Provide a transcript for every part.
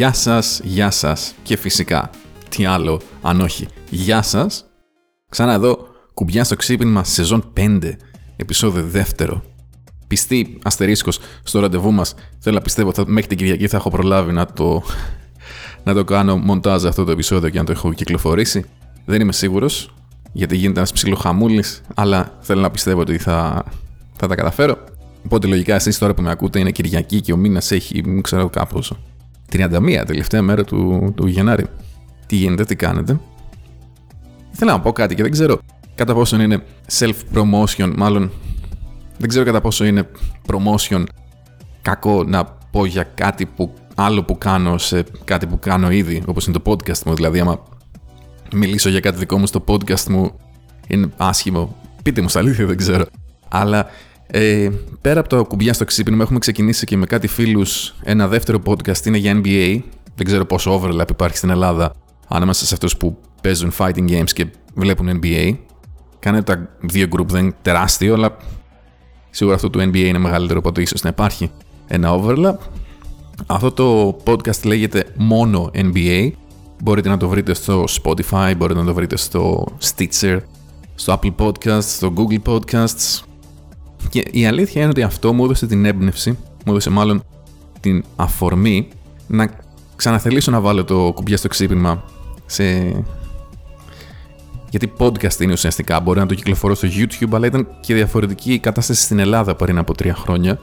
Γεια σας, γεια σας και φυσικά, τι άλλο αν όχι, γεια σας. Ξανά εδώ, κουμπιά στο ξύπνημα σεζόν 5, επεισόδιο δεύτερο. Πιστή αστερίσκος στο ραντεβού μας, θέλω να πιστεύω ότι μέχρι την Κυριακή θα έχω προλάβει να το, να το κάνω μοντάζ αυτό το επεισόδιο και να το έχω κυκλοφορήσει. Δεν είμαι σίγουρος, γιατί γίνεται ένας ψιλοχαμούλης, αλλά θέλω να πιστεύω ότι θα, θα τα καταφέρω. Οπότε λογικά εσείς τώρα που με ακούτε είναι Κυριακή και ο μήνας έχει, μην ξέρω κάπως, 31 τελευταία μέρα του, του Γενάρη. Τι γίνεται, τι κάνετε; Θέλω να πω κάτι και δεν ξέρω κατά πόσο είναι self-promotion, μάλλον δεν ξέρω κατά πόσο είναι promotion κακό να πω για κάτι που άλλο που κάνω σε κάτι που κάνω ήδη, όπως είναι το podcast μου. Δηλαδή, άμα μιλήσω για κάτι δικό μου στο podcast μου, είναι άσχημο. Πείτε μου στα αλήθεια, δεν ξέρω. Αλλά ε, πέρα από το κουμπιά στο ξύπνημα, έχουμε ξεκινήσει και με κάτι φίλους ένα δεύτερο podcast. Είναι για NBA. Δεν ξέρω πόσο overlap υπάρχει στην Ελλάδα ανάμεσα σε αυτούς που παίζουν fighting games και βλέπουν NBA. Κάνετε τα δύο group, δεν είναι τεράστιο, αλλά σίγουρα αυτό του NBA είναι μεγαλύτερο, οπότε ίσως να υπάρχει ένα overlap. Αυτό το podcast λέγεται μόνο NBA. Μπορείτε να το βρείτε στο Spotify, μπορείτε να το βρείτε στο Stitcher, στο Apple Podcasts, στο Google Podcasts, και η αλήθεια είναι ότι αυτό μου έδωσε την έμπνευση, μου έδωσε μάλλον την αφορμή να ξαναθελήσω να βάλω το κουμπιά στο ξύπνημα σε... Γιατί podcast είναι ουσιαστικά, μπορεί να το κυκλοφορώ στο YouTube, αλλά ήταν και διαφορετική η κατάσταση στην Ελλάδα πριν από τρία χρόνια.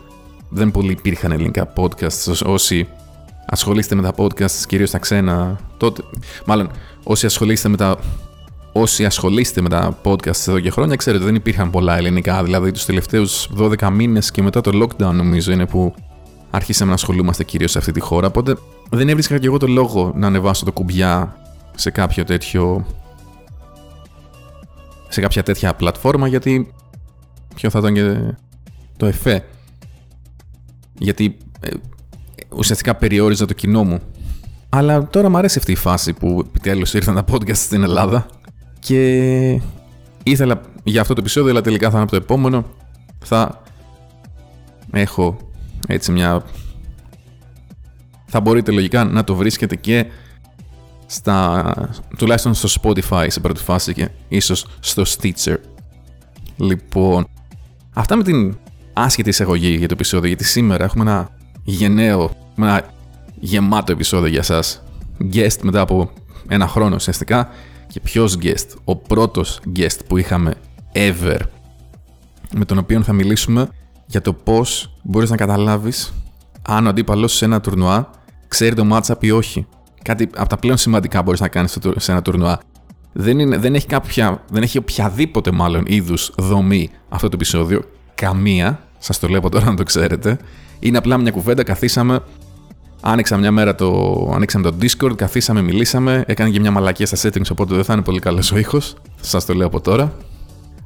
Δεν πολύ υπήρχαν ελληνικά podcasts, όσοι ασχολείστε με τα podcasts, κυρίως τα ξένα, τότε... Μάλλον, όσοι ασχολείστε με τα όσοι ασχολείστε με τα podcast εδώ και χρόνια, ξέρετε δεν υπήρχαν πολλά ελληνικά. Δηλαδή τους τελευταίους 12 μήνες και μετά το lockdown, νομίζω, είναι που άρχισαμε να ασχολούμαστε κυρίως σε αυτή τη χώρα. Οπότε δεν έβρισκα και εγώ το λόγο να ανεβάσω το κουμπιά σε κάποιο τέτοιο. σε κάποια τέτοια πλατφόρμα, γιατί. Ποιο θα ήταν και το εφέ. Γιατί ε, ουσιαστικά περιόριζα το κοινό μου. Αλλά τώρα μου αρέσει αυτή η φάση που επιτέλους ήρθαν τα podcast στην Ελλάδα και ήθελα για αυτό το επεισόδιο, αλλά τελικά θα είναι από το επόμενο. Θα έχω έτσι μια... Θα μπορείτε λογικά να το βρίσκετε και στα, τουλάχιστον στο Spotify σε πρώτη φάση και ίσως στο Stitcher. Λοιπόν, αυτά με την άσχετη εισαγωγή για το επεισόδιο, γιατί σήμερα έχουμε ένα γενναίο, ένα γεμάτο επεισόδιο για σας. Guest μετά από ένα χρόνο ουσιαστικά και ποιος guest, ο πρώτος guest που είχαμε ever, με τον οποίο θα μιλήσουμε για το πώς μπορείς να καταλάβεις αν ο αντίπαλος σε ένα τουρνουά ξέρει το matchup ή όχι. Κάτι από τα πλέον σημαντικά μπορείς να κάνεις σε ένα τουρνουά. Δεν, είναι, δεν, έχει κάποια, δεν έχει οποιαδήποτε μάλλον είδους δομή αυτό το επεισόδιο. Καμία, σας το λέω από τώρα να το ξέρετε. Είναι απλά μια κουβέντα, καθίσαμε, Άνοιξα μια μέρα το, ανοίξαμε το Discord, καθίσαμε, μιλήσαμε, έκανε και μια μαλακία στα settings, οπότε δεν θα είναι πολύ καλός ο ήχος. Σας το λέω από τώρα.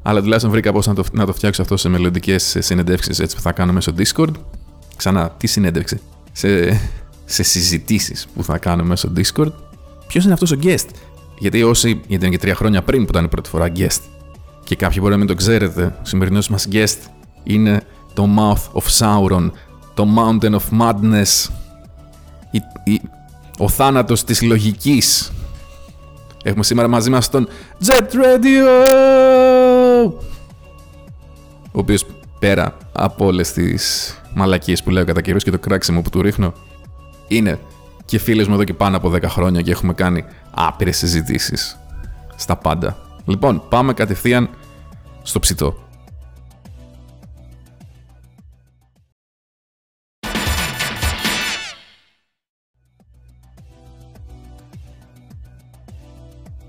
Αλλά τουλάχιστον βρήκα πώς να το, να το φτιάξω αυτό σε μελλοντικές συνεντεύξεις που θα κάνω μέσω Discord. Ξανά, τι συνέντευξη; Σε, σε συζητήσεις που θα κάνω μέσω Discord. Ποιος είναι αυτός ο guest; Γιατί όσοι, γιατί είναι και τρία χρόνια πριν που ήταν η πρώτη φορά guest. Και κάποιοι μπορεί να μην το ξέρετε, ο σημερινός μας guest είναι το Mouth of Sauron, το Mountain of Madness, ο θάνατος της λογικής. Έχουμε σήμερα μαζί μας τον Jet Radio! Ο οποίος πέρα από όλες τις μαλακίες που λέω κατά καιρούς και το κράξιμο που του ρίχνω, είναι και φίλος μου εδώ και πάνω από 10 χρόνια και έχουμε κάνει άπειρες συζητήσεις στα πάντα. Λοιπόν, πάμε κατευθείαν στο ψητό.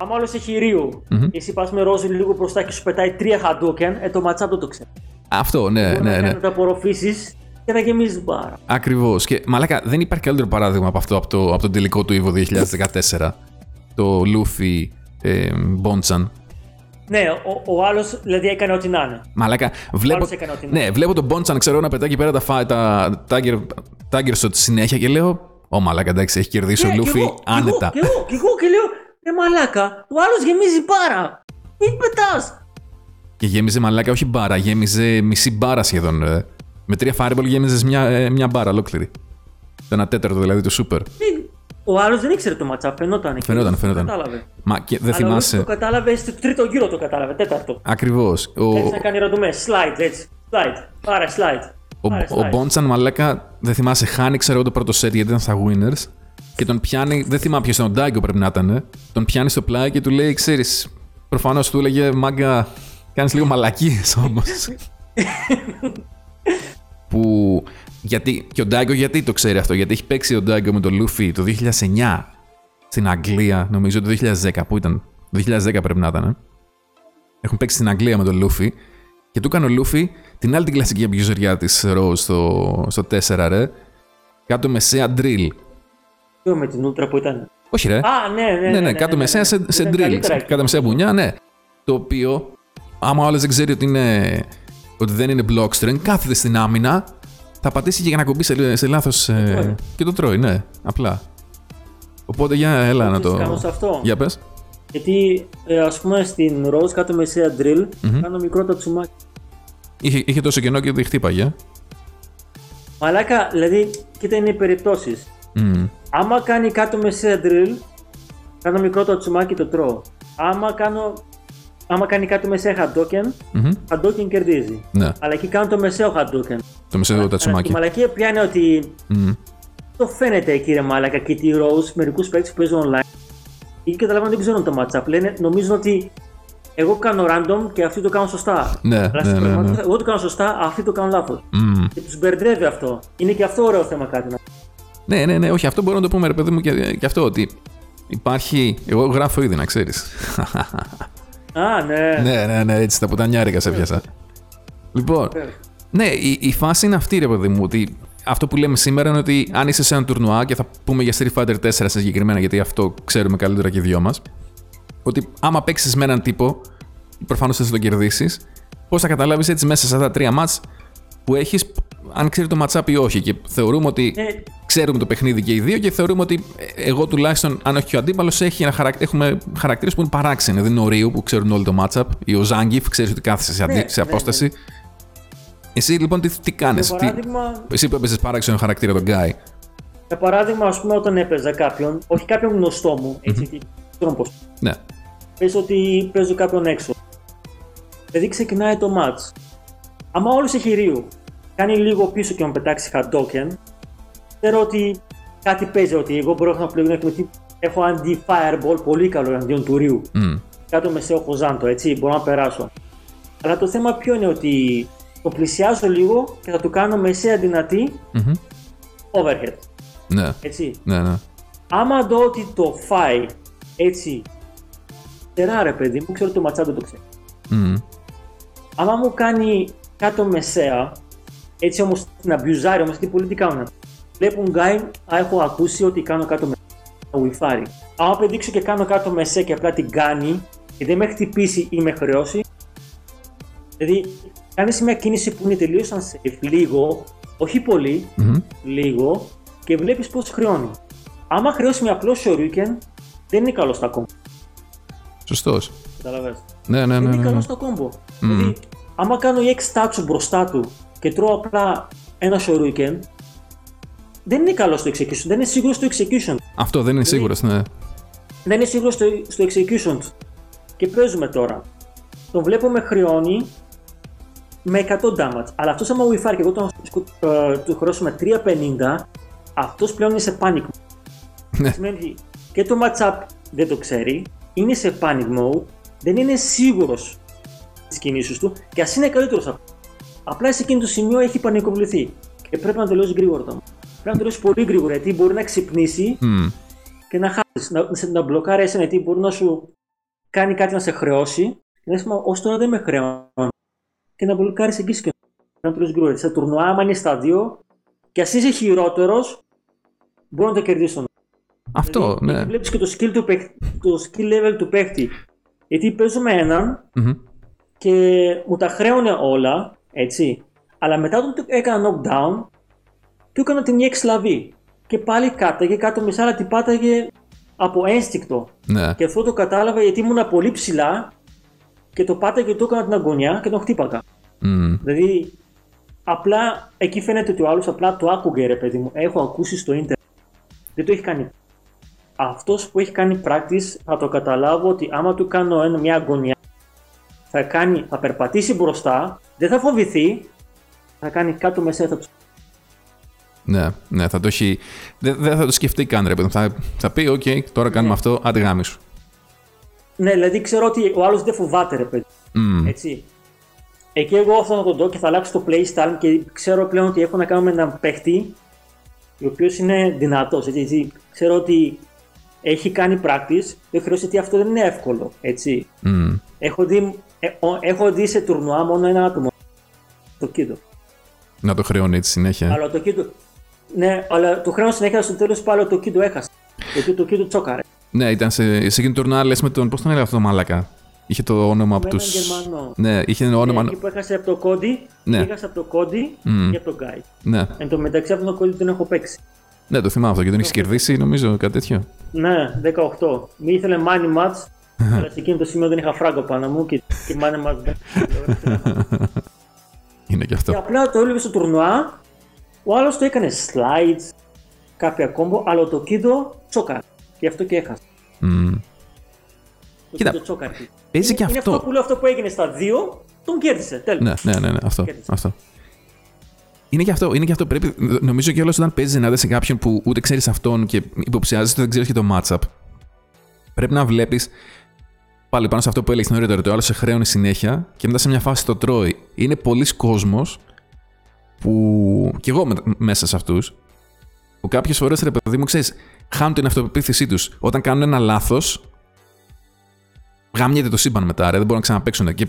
Άμα άλλο έχει ρίου, mm-hmm. εσύ πας με ρόζι λίγο μπροστά και σου πετάει τρία χαντούκεν, ε, το ματσάπ δεν το ξέρει. Αυτό, ναι, Μπορεί ναι, ναι. Να τα απορροφήσεις και να γεμίζεις μπάρα. Ακριβώς. Και μαλάκα, δεν υπάρχει καλύτερο παράδειγμα από αυτό από, το, από τον τελικό του Evo 2014. το Λούφι ε, Μπόντσαν. Ναι, ο, ο άλλος δηλαδή έκανε ό,τι να είναι. Μαλάκα, βλέπω, ναι, βλέπω τον Μπόντσαν, ξέρω να πετάει εκεί πέρα τα, τα Tiger, Tiger Shot συνέχεια και λέω Ω μαλάκα, εντάξει, έχει κερδίσει ναι, ο Λούφι άνετα. Και εγώ, και εγώ, και λέω Ρε μαλάκα, ο άλλος γεμίζει μπάρα. Τι πετάς; Και γέμιζε μαλάκα, όχι μπάρα, γέμιζε μισή μπάρα σχεδόν. Ρε. Με τρία fireball γέμιζες μια, ε, μια μπάρα ολόκληρη. Το ένα τέταρτο δηλαδή του σούπερ. Τι, ο άλλος δεν ήξερε το ματσάπ, φαινόταν. Φαινόταν, φαινόταν. Κατάλαβε. Μα και δεν Αλλά θυμάσαι. Το κατάλαβε στο τρίτο γύρο το κατάλαβε, τέταρτο. Ακριβώς. Ο, Έτσι να κάνει ραντομέ. Slide, έτσι. Slide. Πάρε slide. ο, Πάρε ο slide. Μπόντσαν μαλάκα δεν θυμάσαι, χάνει ξέρω εγώ το πρώτο set γιατί ήταν στα winners. Και τον πιάνει, δεν θυμάμαι ποιος ήταν, ο Ντάγκο πρέπει να ήταν. ε. Τον πιάνει στο πλάι και του λέει, ξέρεις, προφανώς του έλεγε μάγκα, κάνεις λίγο μαλακίες όμως. που. Γιατί, και ο Ντάγκο γιατί το ξέρει αυτό, γιατί έχει παίξει ο Ντάγκο με τον Λούφι το 2009 στην Αγγλία, νομίζω το 2010. Πού ήταν, το 2010 πρέπει να ήταν. ε. Έχουν παίξει στην Αγγλία με τον Λούφι και του έκανε ο Λούφι την άλλη την κλασική αμπιουζεριά της Rose στο, στο 4 ρε. Κάτω μεσαία drill. Ποιο με την ούτρα που ήταν. Όχι ρε. Α, ναι, ναι. ναι, ναι, κάτω μεσαία σε, σε Ήταν drill. καλύτερα εκεί. Κάτω μεσαία μπουνιά, ναι. Το οποίο, άμα ο άλλος δεν ξέρει ότι, είναι, ότι δεν είναι block string, κάθεται στην άμυνα, θα πατήσει και για να κομπεί σε, σε λάθος. τρώει. και το τρώει, ναι. Απλά. Οπότε για έλα να Ξέρεις, το. κάνω σε αυτό; Για πες. Γιατί ε, ας πούμε στην Rose κάτω μεσαία drill κάνω μικρό τατσουμάκι. Είχε, είχε τόσο κενό και δεν χτύπαγε. Μαλάκα, δηλαδή, κοίτα είναι οι περιπτώσεις. Μμμ. Άμα κάνει κάτω μεσαία drill, κάνω μικρό τατσουμάκι το τρώω. Άμα, κάνω, άμα κάνει κάτω μεσαία Hadouken, Μμμ. Hadouken κερδίζει. Ναι, Αλλά εκεί κάνω το μεσαίο Hadouken. το μεσαίο Αλλά τατσουμάκι. Η μαλακία πιάνει ότι Μμμ. το φαίνεται εκεί ρε μαλάκα και τη Rose, μερικούς παίκτες που παίζουν online. Εκεί καταλαβαίνω δεν ξέρουν το matchup. Λένε, νομίζουν ότι εγώ κάνω random και αυτοί το κάνουν σωστά. Ναι, Αλλά ναι, στην ναι, ναι. πραγματικότητα Εγώ το κάνω σωστά, αυτοί το κάνουν λάθος. Μμμ. Και τους μπερδεύει αυτό. Είναι και αυτό ωραίο θέμα κάτι. να- Ναι, ναι, ναι, όχι, αυτό μπορούμε να το πούμε, ρε παιδί μου, και, και αυτό ότι υπάρχει. Εγώ γράφω ήδη, να ξέρεις. Α, ναι. ναι, ναι, ναι, έτσι τα πουτανιάρικα σε πιάσα. Λοιπόν, Βεβαίως. ναι, η, η φάση είναι αυτή, ρε παιδί μου, ότι αυτό που λέμε σήμερα είναι ότι αν είσαι σε ένα τουρνουά και θα πούμε για Street Fighter 4 συγκεκριμένα, γιατί αυτό ξέρουμε καλύτερα και οι δυο μας, ότι άμα παίξεις με έναν τύπο, προφανώς θα τον κερδίσεις, πώς θα καταλάβεις έτσι μέσα σε αυτά τα τρία μάτς που έχεις, αν ξέρει το matchup ή όχι. Και θεωρούμε ότι Ε, ξέρουμε το παιχνίδι και οι δύο και θεωρούμε ότι ε, εγώ τουλάχιστον, αν όχι και ο αντίπαλος, έχουμε χαρακτήρες που είναι παράξενοι. Δεν είναι ο Ρίου που ξέρουν όλοι το matchup ή ο Ζάγκιφ, ξέρεις ότι κάθεσαι σε, αντί- Ναι, σε ναι, απόσταση. Εσύ λοιπόν τι, τι κάνεις, για παράδειγμα, εσύ που έπαιζες παράξενο χαρακτήρα τον Γκάι. για παράδειγμα, ας πούμε, όταν έπαιζα κάποιον, όχι κάποιον γνωστό μου, έτσι, mm-hmm. ξέρω πώς. Ναι. Πες ότι παίζω κάποιον έξω. Δηλαδή ξεκινάει το match. Άμα όλος έχει ρίου, κάνει λίγο πίσω και μου πετάξει Hadouken, ξέρω ότι κάτι παίζει, ότι εγώ μπορώ να πλέον γιατί έχω anti-fireball πολύ καλό εναντίον του ρίου. Μμ. Κάτω μεσαίο χωζάντο, έτσι, μπορώ να περάσω. Αλλά το θέμα ποιο είναι ότι το πλησιάζω λίγο και θα του κάνω μεσαία δυνατή Μμμ. overhead. Ναι, Έτσι. ναι, ναι. Άμα δω ότι το φάει έτσι, τερά ρε παιδί μου, ξέρω ότι το ματσά δεν το ξέρει. Μμ. Άμα μου κάνει κάτω μεσαία, έτσι όμως την αμπιουζάρει όμως, γιατί πολλοί τι κάνουν. Βλέπουν γκάι, α, έχω ακούσει ότι κάνω κάτω μεσαία, ουιφάρει. Άμα πεδείξω και κάνω κάτω μεσαία και απλά την κάνει και δεν με έχει χτυπήσει ή με χρεώσει, δηλαδή κάνεις μια κίνηση που είναι τελείως unsafe, λίγο, όχι πολύ, Μμμ. λίγο και βλέπεις πώς χρεώνει. Άμα χρεώσει με απλό shuriken, δεν είναι καλός στα κόμπο. Σωστός. Καταλαβαίνεις. Ναι, ναι, Δεν ναι. είναι ναι, καλός ναι. στο κόμπο. Δηλαδή, άμα κάνω η 6 τάτσου μπροστά του και τρώω απλά ένα shuriken, δεν είναι καλό στο execution. Δεν είναι σίγουρος στο execution. Αυτό δεν είναι σίγουρος, ναι. Δεν είναι σίγουρος στο, στο execution του. Και παίζουμε τώρα. Τον βλέπω με χρεώνει με 100 damage. Αλλά αυτός άμα whiffάρει και εγώ τον σκου- ε, του χρεώσω με 350, αυτός πλέον είναι σε panic mode. Ναι. Σημαίνει ότι και το matchup δεν το ξέρει, είναι σε panic mode, δεν είναι σίγουρος στι κινήσεις του και ας είναι καλύτερος. Απλά σε εκείνο το σημείο έχει πανικοβληθεί. Και πρέπει να τελειώσει γρήγορα το match. Πρέπει να τελειώσει πολύ γρήγορα γιατί μπορεί να ξυπνήσει Μμ. και να χάσεις. Να, να, να μπλοκάρει εσένα γιατί μπορεί να σου κάνει κάτι να σε χρεώσει. Και να σου ως τώρα δεν με χρεώνει. Και να μπλοκάρεις εκεί και να τελειώσει γρήγορα. Σε τουρνουά, άμα είναι στα δύο, και ας είσαι χειρότερος, μπορεί να το κερδίσεις τον Αυτό, ναι. Βλέπεις και το skill, του παίκτη- το skill level του παίχτη. Γιατί παίζω με έναν Μμμ. Και μου τα χρέωνε όλα, έτσι. Αλλά μετά όταν του έκανα knockdown, του έκανα την EX λαβή. Και πάλι κάταγε κάτω μισά, αλλά την πάταγε από ένστικτο. Ναι. Και αυτό το κατάλαβα γιατί ήμουν πολύ ψηλά και το πάταγε και του έκανα την αγωνιά και τον χτύπακα. Μμ. Δηλαδή, απλά εκεί φαίνεται ότι ο άλλος απλά το άκουγε ρε παιδί μου. Έχω ακούσει στο ίντερνετ. Δεν το έχει κάνει. αυτός που έχει κάνει practice θα το καταλάβω ότι άμα του κάνω ένα, μια αγωνία θα, κάνει, θα περπατήσει μπροστά, δεν θα φοβηθεί, θα κάνει κάτω μέσα θα του Ναι, ναι, θα το έχει. Δεν, δεν θα το σκεφτεί καν, ρε παιδί. μου. Θα, θα πει: Οκ, τώρα κάνουμε αυτό, άντε γαμήσου. Ναι, δηλαδή ξέρω ότι ο άλλος δεν φοβάται, ρε παιδί. Μμμ. Έτσι. Εκεί εγώ θα το δω και θα αλλάξω το playstyle και ξέρω πλέον ότι έχω να κάνω με έναν παίχτη ο οποίος είναι δυνατός. Ξέρω ότι έχει κάνει practice, δεν χρειάζεται ότι αυτό δεν είναι εύκολο. Έτσι. Μμ. Έχω, δει, ε, ο- έχω δει σε τουρνουά μόνο ένα άτομο. Το Κίδο. Να το χρεώνει έτσι συνέχεια. Αλλά το Κίδο. Ναι, αλλά το χρέο συνέχεια στο τέλος πάλι το Κίδο έχασε. Γιατί το Κίδο τσόκαρε. Ναι, ήταν σε, σε εκείνη το τουρνουά, λες με τον. Πώς τον έλεγα αυτό το μάλακα. Είχε το όνομα από Με του. έναν Γερμανό. Ναι, είχε ένα όνομα. Ναι, εκεί που έχασε από το Κόντι, Ναι. έχασε από το Κόντι Μμ. και από τον Γκάι. Ναι, Εν τω μεταξύ από τον Κόντι τον έχω παίξει. ναι, το θυμάμαι αυτό και τον έχεις κερδίσει, νομίζω, κάτι τέτοιο. Ναι, 18. Μη ήθελε money match, αλλά σε εκείνο το σημείο δεν είχα φράγκο πάνω μου και, και money match δεν Είναι και Και αυτό. απλά το έβλεπε στο τουρνουά, ο άλλος το έκανε slides, κάποια κόμπο, αλλά το κίδο τσόκαρε. Γι' αυτό και έχασε. Μμ. Το Κοίτα, κίδο τσόκαρε. Παίζει και είναι αυτό. αυτό που λέω αυτό που έγινε στα δύο, τον κέρδισε. Τέλος. Ναι, ναι, ναι, ναι, αυτό. Κέρδισε. αυτό. Είναι και αυτό, είναι και αυτό. Πρέπει, νομίζω κιόλα όταν παίζεις να σε κάποιον που ούτε ξέρεις αυτόν και υποψιάζεσαι ότι δεν ξέρεις και το matchup. Πρέπει να βλέπεις πάλι πάνω σε αυτό που έλεγες νωρίτερα, ότι ο άλλος σε χρέωνε συνέχεια και μετά σε μια φάση το τρώει. Είναι πολλοί κόσμος που. κι εγώ με- μέσα σε αυτούς, που κάποιες φορές ρε παιδί μου, ξέρεις, χάνουν την αυτοπεποίθησή τους. Όταν κάνουν ένα λάθος, γαμιέται το σύμπαν μετά, ρε, δεν μπορούν να ξαναπέξουν. Και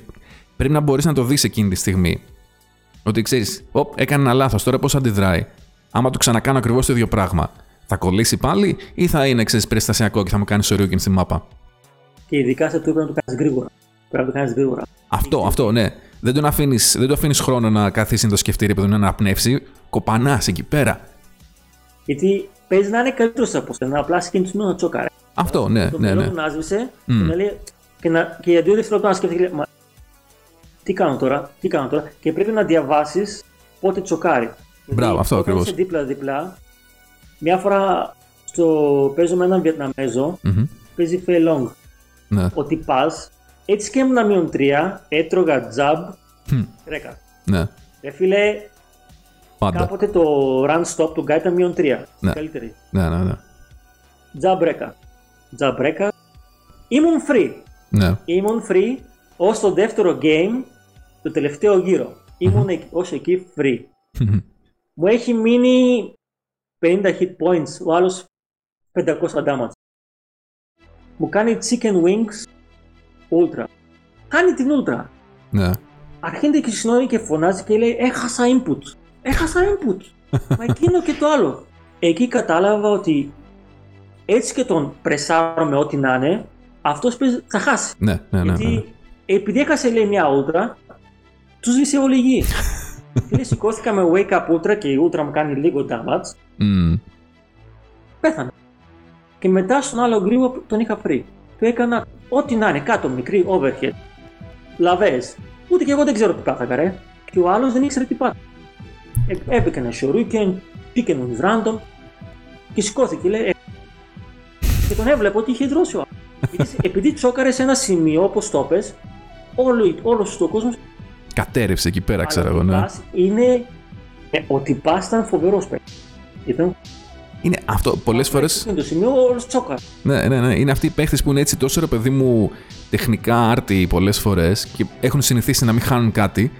πρέπει να μπορείς να το δεις εκείνη τη στιγμή. Ότι ξέρεις, Οπ, έκανε ένα λάθος, τώρα πώς αντιδράει. Άμα του ξανακάνω ακριβώς το ίδιο πράγμα, θα κολλήσει πάλι ή θα είναι ξέρεις, περιστασιακό και θα μου κάνεις σωρίο και στη μάπα. Και ειδικά σε αυτό πρέπει να το κάνεις γρήγορα. Πρέπει να το κάνεις γρήγορα. Αυτό, αυτό, ναι. Δεν τον αφήνεις, δεν του αφήνεις χρόνο να καθίσει να το σκεφτεί, ρε παιδί μου, να αναπνεύσει. Κοπανάς εκεί πέρα. Γιατί παίζει να είναι καλύτερος από σένα, απλά σε εκείνη τη στιγμή να τσόκαρε. Αυτό, ναι, το ναι, μυαλό ναι. του να άσβησε Μμ. και, να λέει, και, να, και για δύο δευτερόλεπτα να σκέφτεται. Μα, τι κάνω τώρα, τι κάνω τώρα. Και πρέπει να διαβάσεις πότε τσοκάρει. Μπράβο, αυτό όταν ακριβώς. είσαι δίπλα-δίπλα, μια φορά στο, παίζω με έναν Βιετναμέζο, Μμμ. παίζει Φεϊ Long. Ναι. Ο τυπάς, έτσι και ήμουν μείον τρία, έτρωγα τζαμπ, Μμ. ρέκα. Ναι. Ρε φίλε, Πάντα. κάποτε το run stop του Γκάι ήταν μείον τρία. Ναι. Καλύτερη. Ναι, ναι, ναι. Τζαμπρέκα. Τζαμπρέκα. Ήμουν free. Ναι. Ήμουν free ως το δεύτερο game, το τελευταίο γύρο. Ήμουν εκ- ως εκεί free. Μου έχει μείνει 50 hit points, ο άλλος 500 damage. Μου κάνει chicken wings ultra. Κάνει την ultra. ναι. Αρχίζεται και συνόει και φωνάζει και λέει έχασα input. Έχασα input. Μα εκείνο και το άλλο. Εκεί κατάλαβα ότι έτσι και τον πρεσάρω με ό,τι να είναι, αυτός παίζει- θα χάσει. Ναι, ναι, ναι, ναι, Γιατί ναι. επειδή έχασε λέει μια ultra, τους σβήσε όλη η γη. και λέει σηκώθηκα με wake up ultra και η ultra μου κάνει λίγο damage, Μμ. πέθανα. Και μετά στον άλλο γκρίγο τον είχα free. Του έκανα ό,τι να είναι, κάτω μικρή, overhead. Λαβές. Ούτε και εγώ δεν ξέρω τι πάθακα ρε. Και ο άλλος δεν ήξερε τι πάθακα. Ε, έπαιξε ένα σιωρούκεν, πήγαινε with random και σηκώθηκε λέει. «Ε». Και τον έβλεπε ότι είχε δρώσει ο άλλος. Γιατί σε- επειδή τσόκαρε σε ένα σημείο όπως το πες, όλο, όλος ο κόσμος Κατέρευσε εκεί πέρα, ξέρω αλλά εγώ, ο ναι. Τυπάς είναι... Ε, ο τυπάς ήταν φοβερός παίκτης. Ήταν Είναι αυτό, πολλές φορέ. είναι το σημείο όλος τσόκαρε. Ναι, ναι, ναι. Είναι αυτοί οι παίχτες που είναι έτσι τόσο ρε παιδί μου τεχνικά άρτιοι πολλές φορές και έχουν συνηθίσει να μην χάνουν κάτι.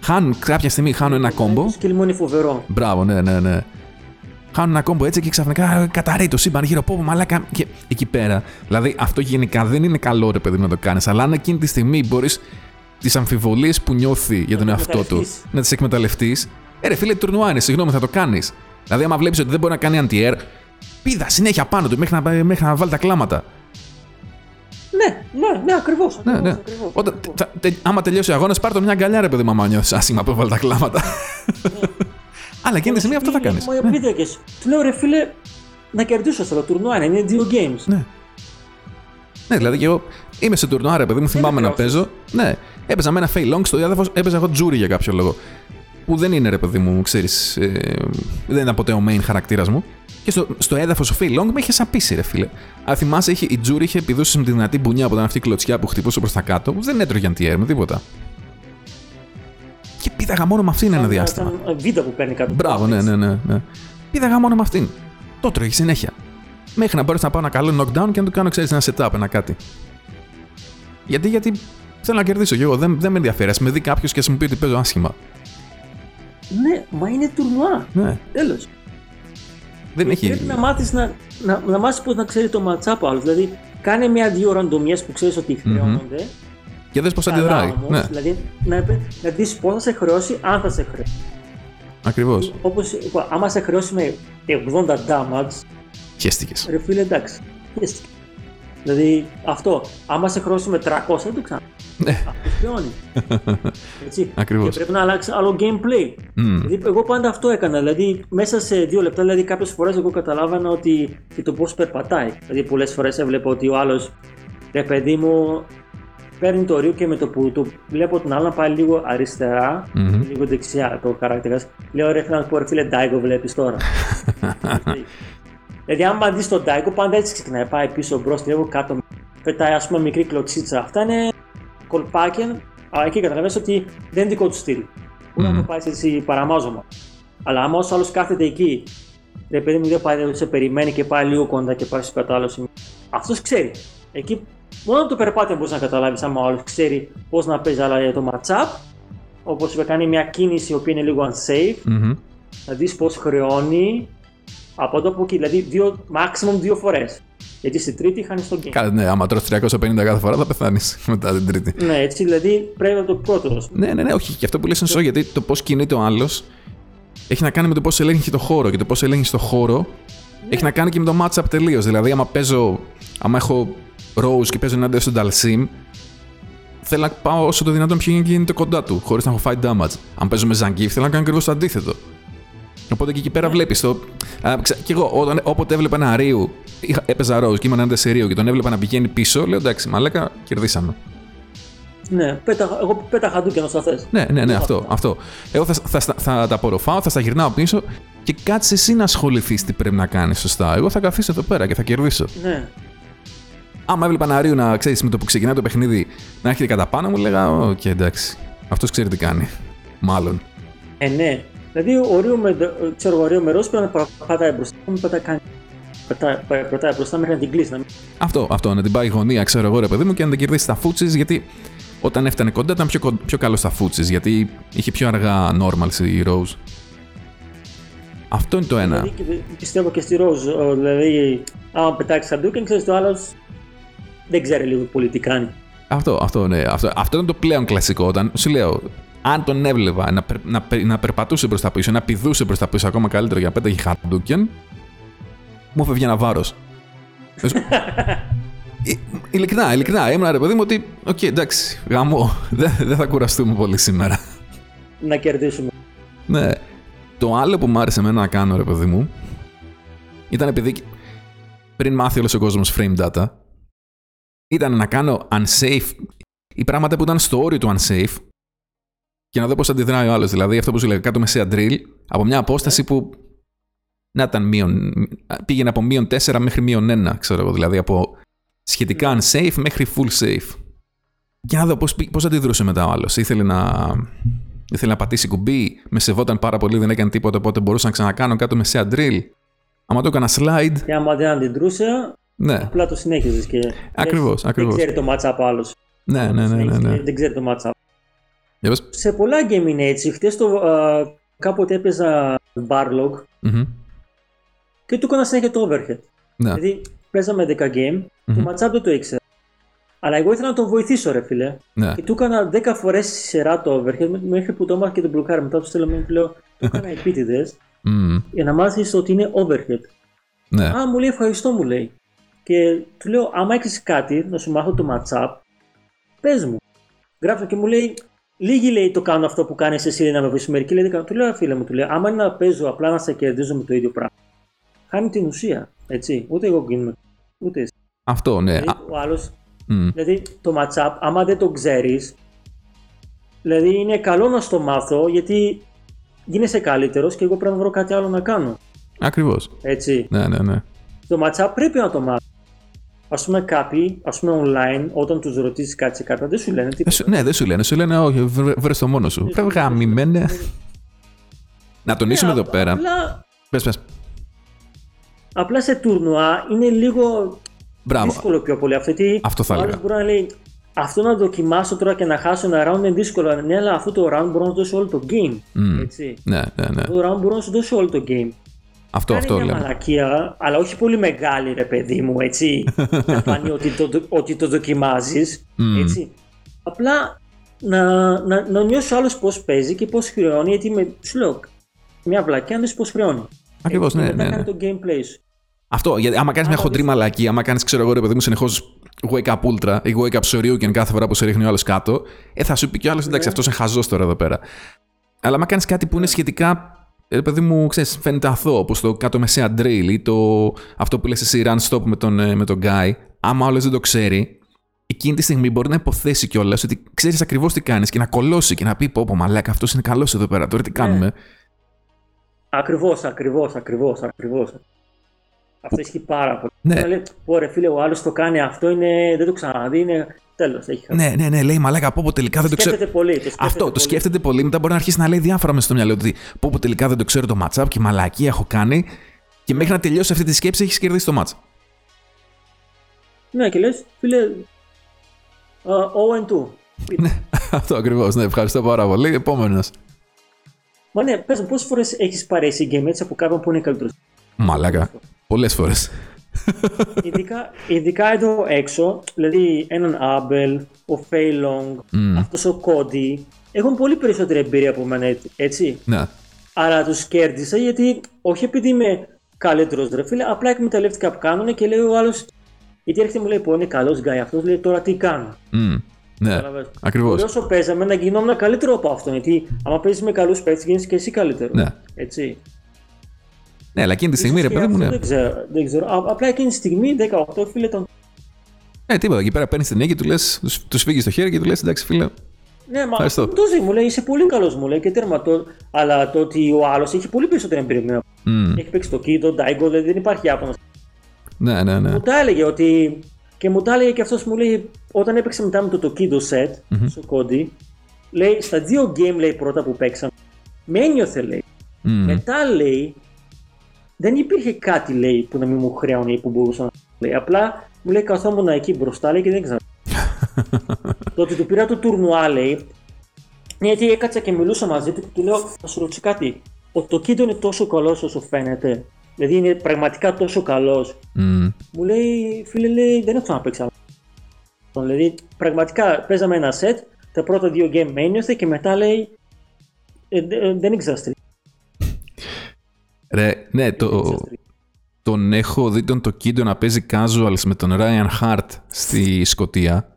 Χάνουν κάποια στιγμή, χάνουν ένα κόμπο. Το skill μου είναι φοβερό. Μπράβο, ναι, ναι, ναι. Χάνουν ένα κόμπο έτσι και ξαφνικά καταραίει το σύμπαν γύρω από μαλάκα. Και εκεί πέρα. Δηλαδή αυτό γενικά δεν είναι καλό ρε παιδί μου να το κάνεις. Αλλά αν εκείνη τη στιγμή μπορείς τις αμφιβολίες που νιώθει για τον το εαυτό του εκμεταλλευτείς. να τις εκμεταλλευτείς. Ε, ρε φίλε, τουρνουά είναι, συγγνώμη, θα το κάνεις. Δηλαδή, άμα βλέπεις ότι δεν μπορεί να κάνει anti-air, πίδα συνέχεια πάνω του μέχρι να, μέχρι να βάλει τα κλάματα. Ναι, ναι, ναι, ακριβώς. Ναι, ακριβώς, ναι. ακριβώς, Όταν, ακριβώς. θα- τε- άμα τελειώσει ο αγώνας, πάρ το μια αγκαλιά, ρε παιδί μου, άμα νιώθεις άσχημα που έβαλε τα κλάματα. Αλλά εκείνη τη στιγμή αυτό θα κάνεις. Μου επίδεκες. Του λέω ρε φίλε, να κερδίσω στο τουρνουά, είναι, είναι δύο games. Ναι. Ναι, δηλαδή και εγώ είμαι σε τουρνουά, ρε παιδί μου, θυμάμαι να χρειάζεται. παίζω. Ναι, έπαιζα με ένα Fei Long στο διάδεφος, έπαιζα εγώ Juri για κάποιο λόγο. Που δεν είναι ρε παιδί μου, ξέρεις. Ε, δεν ήταν ποτέ ο main χαρακτήρας μου. Και στο, στο έδαφος ο Fei Long με είχε σαπίσει, ρε φίλε. Αν θυμάσαι, είχε, η Juri είχε επιδώσει με τη δυνατή μπουνιά από την αυτή κλωτσιά που χτυπούσε προς τα κάτω, που δεν έτρωγε anti-air με τίποτα. Και πήδαγα μόνο με αυτήν ένα διάστημα. Ήταν βίντεο που παίρνει κάτω. Μπράβο, ναι, ναι, ναι. ναι. Πήδαγα μόνο με αυτήν. Το τρώγει συνέχεια. Μέχρι να μπορέσει να πάω ένα καλό knockdown και να του κάνω, ξέρεις, ένα setup, ένα κάτι. Γιατί, γιατί θέλω να κερδίσω και εγώ. Δεν, δεν με ενδιαφέρει. Α με δει κάποιος και ας μου πει ότι παίζω άσχημα. Ναι, μα είναι τουρνουά. Ναι. Τέλος. Δεν έχει. Πρέπει να μάθεις να, να, να μάθεις πώς να ξέρει το ματσάπ άλλος. Δηλαδή, κάνε μια-δύο ραντομιέ που ξέρεις ότι χρεώνονται. Και δες πώς Καλά αντιδράει. όμως, Ναι, Δηλαδή, να, να δεις πώς θα σε χρεώσει, αν θα σε χρεώσει. ακριβώς. Όπως είπα, άμα σε χρεώσει με 80 damage, Χαίστηκες. ρε φίλε, εντάξει. χαίστηκε. Δηλαδή, αυτό. Άμα σε χρεώσει με 300, δεν το ξανά. Ναι, Αυτό χρεώνει. Έτσι. Ακριβώς. Και πρέπει να αλλάξει άλλο gameplay. Μμμ. Δηλαδή, εγώ πάντα αυτό έκανα. Δηλαδή, μέσα σε δύο λεπτά, δηλαδή, κάποιες φορές εγώ καταλάβανα ότι και το πώς περπατάει. Δηλαδή, πολλές φορές έβλεπα ότι ο άλλος, ρε παιδί μου, παίρνει το ρίο και με το που το βλέπω τον άλλο να πάει λίγο αριστερά, Μμμ. λίγο δεξιά το χαρακτήρας. Λέω ρε, να σου πω, ρε φίλε, Ντάικο βλέπεις τώρα. δηλαδή, άμα δεις τον Ντάικο, πάντα έτσι ξεκινάει. Πάει πίσω μπρος, λίγο κάτω. Πετάει, ας πούμε, μικρή κλωτσίτσα. Αυτά είναι κολπάκια. Αλλά εκεί καταλαβαίνεις ότι δεν είναι δικό του στυλ. Μπορεί να το πάει έτσι παραμάζωμα. Αλλά άμα όσο άλλος κάθεται εκεί, ρε παιδί μου δεν πάει, δεν σε περιμένει και πάει λίγο κοντά και πάει στο κατάλληλο σημείο. Αυτός ξέρει. Εκεί μόνο από το περπάτημα μπορείς να καταλάβεις άμα ο άλλος ξέρει πώς να παίζει, αλλά για το matchup, όπως είπε, κάνει μια κίνηση η οποία είναι λίγο unsafe, Μμμ. να δεις πώς χρεώνει από εδώ από εκεί. Δηλαδή, δύο, maximum δύο φορές. Γιατί στην τρίτη χάνει τον game. Κα- Ναι, άμα τρως 350 κάθε φορά θα πεθάνεις μετά την τρίτη. Ναι, έτσι δηλαδή πρέπει να το πρώτος. Ναι, ναι, ναι, όχι. Και αυτό που λες είναι σωστό γιατί το πώς κινείται ο άλλος έχει να κάνει με το πώς ελέγχει το χώρο. Και το πώς ελέγχεις το χώρο έχει να κάνει και με το matchup τελείως. Δηλαδή, άμα παίζω, άμα έχω Rose και παίζω ενάντια στον Dalsim, θέλω να πάω όσο το δυνατόν πιο γίνεται κοντά του, χωρίς να έχω fight damage. Αν παίζω με Zangief, θέλω να κάνω ακριβώς το αντίθετο. Οπότε και εκεί πέρα βλέπεις το. Α, ξα- Κι εγώ, όταν, όποτε έβλεπα ένα Ρίου, είχα- έπαιζα Rose και ήμουν ενάντια σε Ρίου και τον έβλεπα να πηγαίνει πίσω, λέω εντάξει, μαλάκα, κερδίσαμε. Ναι, πέτα, εγώ πέτα χαντούκια να σταθέ. Ναι, ναι, ναι, αυτό. αυτό. Εγώ θα, θα, θα, θα τα απορροφάω, θα στα γυρνάω πίσω και κάτσε εσύ να ασχοληθείς τι πρέπει να κάνεις σωστά. Εγώ θα καθίσω εδώ πέρα και θα κερδίσω. Ναι. Άμα έβλεπα ένα Ryu να ξέρεις με το που ξεκινάει το παιχνίδι να έρχεται κατά πάνω μου, λέγα, Οκ, εντάξει. Αυτός ξέρει τι κάνει. Μάλλον. Ε, ναι. Δηλαδή ο Ryu με, ξέρω, εγώ, ο Ryu με Rose πρέπει να πα- πατάει μπροστά. Μην πατάει καν. Πατάει, πάει- πατάει μπροστά μέχρι να την κλείσει. Να μην... Αυτό, αυτό, να την πάει γωνία, ξέρω εγώ, ρε παιδί μου, και να την κερδίσει στα footsies, γιατί όταν έφτανε κοντά ήταν πιο, κον- πιο καλός στα footsies, γιατί είχε πιο αργά normals η Rose. Αυτό είναι το ένα. Δηλαδή, και- πιστεύω και στη Rose. ο, Δηλαδή, άμα πετάξει χαντούκια, ξέρεις το άλλος δεν ξέρει λίγο πολύ τι κάνει. Αυτό, αυτό, ναι. Αυτό, αυτό ήταν το πλέον κλασικό. Όταν σου λέω, αν τον έβλεπα να, περ- να, περ- να περπατούσε προς τα πίσω, να πηδούσε προς τα πίσω ακόμα καλύτερο για να πέταγε hadouken, μου έφευγε ένα βάρος. ειλικρινά, ειλικρινά. Ήμουν ρε παιδί μου ότι, οκ, εντάξει, γαμώ. Δεν δεν θα κουραστούμε πολύ σήμερα. Να κερδίσουμε. Ναι. Το άλλο που μου άρεσε εμένα να κάνω, ρε παιδί μου, ήταν επειδή πριν μάθει όλος ο κόσμος frame data, ήταν να κάνω unsafe ή πράγματα που ήταν στο όριο του unsafe και να δω πώς αντιδράει ο άλλος. Δηλαδή αυτό που σου λέγα κάτω μεσαία drill από μια απόσταση που να ήταν μείον, πήγαινε από μείον 4 μέχρι μείον 1, ξέρω εγώ. Δηλαδή από σχετικά unsafe μέχρι full safe. Και να δω πώς, πή- πώς αντιδρούσε μετά ο άλλος. Ήθελε να, ήθελε να πατήσει κουμπί, με σεβόταν πάρα πολύ, δεν έκανε τίποτα, οπότε μπορούσα να ξανακάνω κάτω μεσαία drill. Άμα το έκανα slide, Και άμα δεν αντιδρούσε, ναι, απλά το συνέχιζες. Και Ακριβώς, δεν ακριβώς. ξέρει το matchup άλλο. ναι, ναι, ναι, ναι, ναι. Δεν ξέρει το matchup. Για πες. Σε πολλά game είναι έτσι. Χθε το, α, κάποτε έπαιζα Barlog Μμμ. και του έκανα συνέχεια το overhead. Ναι. Δηλαδή παίζαμε 10 game, το Μμμ. matchup δεν το ήξερα. Αλλά εγώ ήθελα να τον βοηθήσω, ρε φίλε. ναι. Και του έκανα 10 φορές στη σειρά το overhead μέ- μέχρι που το έμαθα και τον μπλοκάρι. Μετά του στέλνω μήνυμα και λέω: Το έκανα επίτηδες Μμμ. για να μάθεις ότι είναι overhead. ναι. Α, μου λέει ευχαριστώ, μου λέει. Και του λέω: Άμα έχεις κάτι να σου μάθω το matchup, πες μου. Γράφω και μου λέει: Λίγοι λέει το κάνω αυτό που κάνεις εσύ λέει, να με βοηθήσει. Μερικοί λέει: δεν κάνω». Του λέω: Φίλε μου, του λέω: Άμα είναι να παίζω απλά να σε κερδίζω με το ίδιο πράγμα. Χάνει την ουσία. Έτσι. Ούτε εγώ γίνομαι. Ούτε εσύ. Αυτό, ναι. Δηλαδή, Α, ο άλλος μμ. Δηλαδή το matchup, άμα δεν το ξέρεις, δηλαδή είναι καλό να στο μάθω γιατί γίνεσαι καλύτερος και εγώ πρέπει να βρω κάτι άλλο να κάνω. Ακριβώς. Έτσι. Ναι, ναι, ναι. Το matchup πρέπει να το μάθει. Α πούμε, κάποιοι, ας πούμε, online, όταν τους ρωτήσεις κάτι σε κάρτα, δεν σου λένε Δεν τίποτα. σου- ναι, δεν σου λένε. Σου λένε, Όχι, βρε το μόνος σου. Πρέπει γαμημένε. Να τονίσουμε Ναι, εδώ πέρα. Απλά, Πες, πες. απλά σε τουρνουά είναι λίγο Μπράβο. δύσκολο πιο πολύ αυτό. Γιατί Αυτό θα ο άλλος έλεγα. μπορεί να λέει αυτό να δοκιμάσω τώρα και να χάσω ένα round είναι δύσκολο. Ναι, αλλά αυτό το round μπορώ να σου δώσω όλο το game. Μμ. Έτσι. Ναι, ναι, ναι. Αυτό το round μπορώ να σου δώσω όλο το game. Αυτό, Κάνει αυτό μια λέμε. μαλακία, αλλά όχι πολύ μεγάλη ρε παιδί μου, έτσι. να φανεί ότι το, ότι το δοκιμάζεις, Μμ. έτσι. Απλά να, να, να νιώσει ο άλλος πώς παίζει και πώς χρεώνει, γιατί με, σου λέω, μια βλακιά να δεις πώς χρεώνει. Ακριβώς, Έτσι, ναι, και μετά ναι, κάνει ναι. το gameplay σου. Αυτό, γιατί άμα κάνεις μια Άμα χοντρή δεις- μαλακή, άμα κάνεις, ξέρω εγώ, ρε παιδί μου, συνεχώς wake up ultra ή wake up Shoryuken κάθε φορά που σε ρίχνει ο άλλος κάτω, ε, θα σου πει κι ο άλλος εντάξει, Ναι. αυτός είναι χαζός τώρα εδώ πέρα. Αλλά άμα κάνεις κάτι που είναι σχετικά. Ε, παιδί μου, ξέρεις, φαίνεται αθώο, όπως το κάτω μεσαία drill ή το, αυτό που λες εσύ run stop με τον, ε, με τον guy, άμα όλος δεν το ξέρει, εκείνη τη στιγμή μπορεί να υποθέσει κιόλας ότι ξέρεις ακριβώς τι κάνεις και να κολώσει και να πει: Πω, πω μαλάκα, αυτός είναι καλός εδώ πέρα. Τώρα τι Ναι. κάνουμε. Ακριβώς, ακριβώς, ακριβώς, ακριβώς. Αυτό ισχύει πάρα πολύ. Ναι. Να λέει, ωραία φίλε, ο άλλος το κάνει αυτό, είναι, δεν το ξαναδεί, είναι τέλος, έχει χάσει. Ναι, ναι, ναι, λέει μαλάκα, πω, πω τελικά δεν το ξέρω. σκέφτεται πολύ. Το σκέφτεται Αυτό το πολύ. σκέφτεται πολύ. Μετά μπορεί να αρχίσει να λέει διάφορα μέσα στο μυαλό του. Ότι πω, πω τελικά δεν το ξέρω το matchup και μαλακή έχω κάνει. Και μέχρι να τελειώσει αυτή τη σκέψη έχεις κερδίσει το match. Ναι, και λες, φίλε, uh, 0-2. Ναι, αυτό ακριβώς. Ναι, ευχαριστώ πάρα πολύ. Επόμενος. Μα ναι, πες μου, πόσες φορές έχεις πάρει game έτσι από κάποιον που είναι καλύτερος; Μαλάκα. Πολλές φορές. Ειδικά, ειδικά εδώ έξω, δηλαδή έναν Άμπελ, ο Φέιλονγκ, αυτός ο Κόντι, έχουν πολύ περισσότερη εμπειρία από μένα, έτσι- έτσι. ναι. Αλλά τους κέρδισα γιατί, όχι επειδή είμαι καλύτερος ρε φίλε, απλά εκμεταλλεύτηκα που κάνουν και λέει ο άλλος, γιατί έρχεται και μου λέει, πω είναι καλός guy αυτός, λέει τώρα τι κάνω. Μμ. Ναι, Καταλαβες. ακριβώς. Μπορεί όσο παίζαμε να γινόμουν καλύτερο από αυτόν. Γιατί άμα παίζεις με καλούς παίκτες, γίνει και εσύ καλύτερος. Ναι. Έτσι. Ναι, αλλά εκείνη τη στιγμή, ρε Ίσως και παιδί μου, αυτό ναι. Δεν ξέρω. Δεν ξέρω. Α- απλά εκείνη τη στιγμή, 18 φίλε, τον. Ε, τίποτα. Εκεί πέρα παίρνεις την νίκη, του λες, τους φύγεις στο χέρι και του λες: Εντάξει, φίλε. Ναι, μα Ευχαριστώ. το ζει, μου λέει είσαι πολύ καλός, μου λέει και τέρμα το. Αλλά το ότι ο άλλος έχει πολύ περισσότερη εμπειρία. από μένα. Μμ. Έχει παίξει το Kido, Daigo, δηλαδή δεν υπάρχει άπανο. Ναι, ναι, ναι. Μου τα έλεγε ότι. Και μου τα έλεγε και αυτός μου λέει, όταν έπαιξε μετά με το Tokido set, στο Cody, λέει στα δύο game λέει πρώτα που παίξαμε, με ένιωθε λέει. Μμ. Μετά λέει, δεν υπήρχε κάτι λέει που να μην μου χρέωνε ή που μπορούσα να λέει. Απλά μου λέει καθόμουν εκεί μπροστά λέει και δεν ξέρω. το ότι του πήρα το τουρνουά λέει, ναι, γιατί έκατσα και μιλούσα μαζί του και του λέω, θα σου ρωτήσω κάτι. Ο Τοκίντο είναι τόσο καλός όσο φαίνεται. Δηλαδή είναι πραγματικά τόσο καλός. Μμ. Μου λέει, φίλε, λέει, δεν έχω ξαναπέξει άλλο. Δηλαδή, πραγματικά παίζαμε ένα σετ, τα πρώτα δύο game με ένιωθε και μετά λέει, «Ε, δε- ε, δεν ήξερα στρι- Ρε, ναι, δεν το, ήξερα στρι- τον έχω δει τον Τοκίντο να παίζει casuals με τον Ryan Hart στη Σκωτία.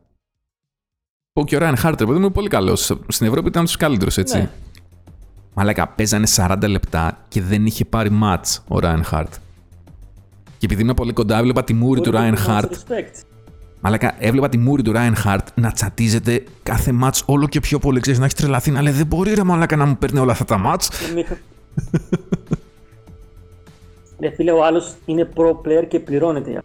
Που και ο Ryan Hart, ρε παιδί μου, είναι πολύ καλός. Στην Ευρώπη ήταν τους καλύτερους, έτσι. Ναι. Μαλάκα, παίζανε 40 λεπτά και δεν είχε πάρει match ο Ryan Hart. Και επειδή ήμουν πολύ κοντά, έβλεπα τη μούρη του Μπορεί Ryan να το Hart. δώσει respect. Μαλάκα, έβλεπα τη μούρη του Ryan Hart να τσατίζεται κάθε match όλο και πιο πολύ. Ξέρεις, να έχει τρελαθεί, να λέει Δεν μπορεί ρε Μαλάκα να μου παίρνει όλα αυτά τα match. Και μη- Ρε φίλε, ο άλλος είναι pro player και πληρώνεται.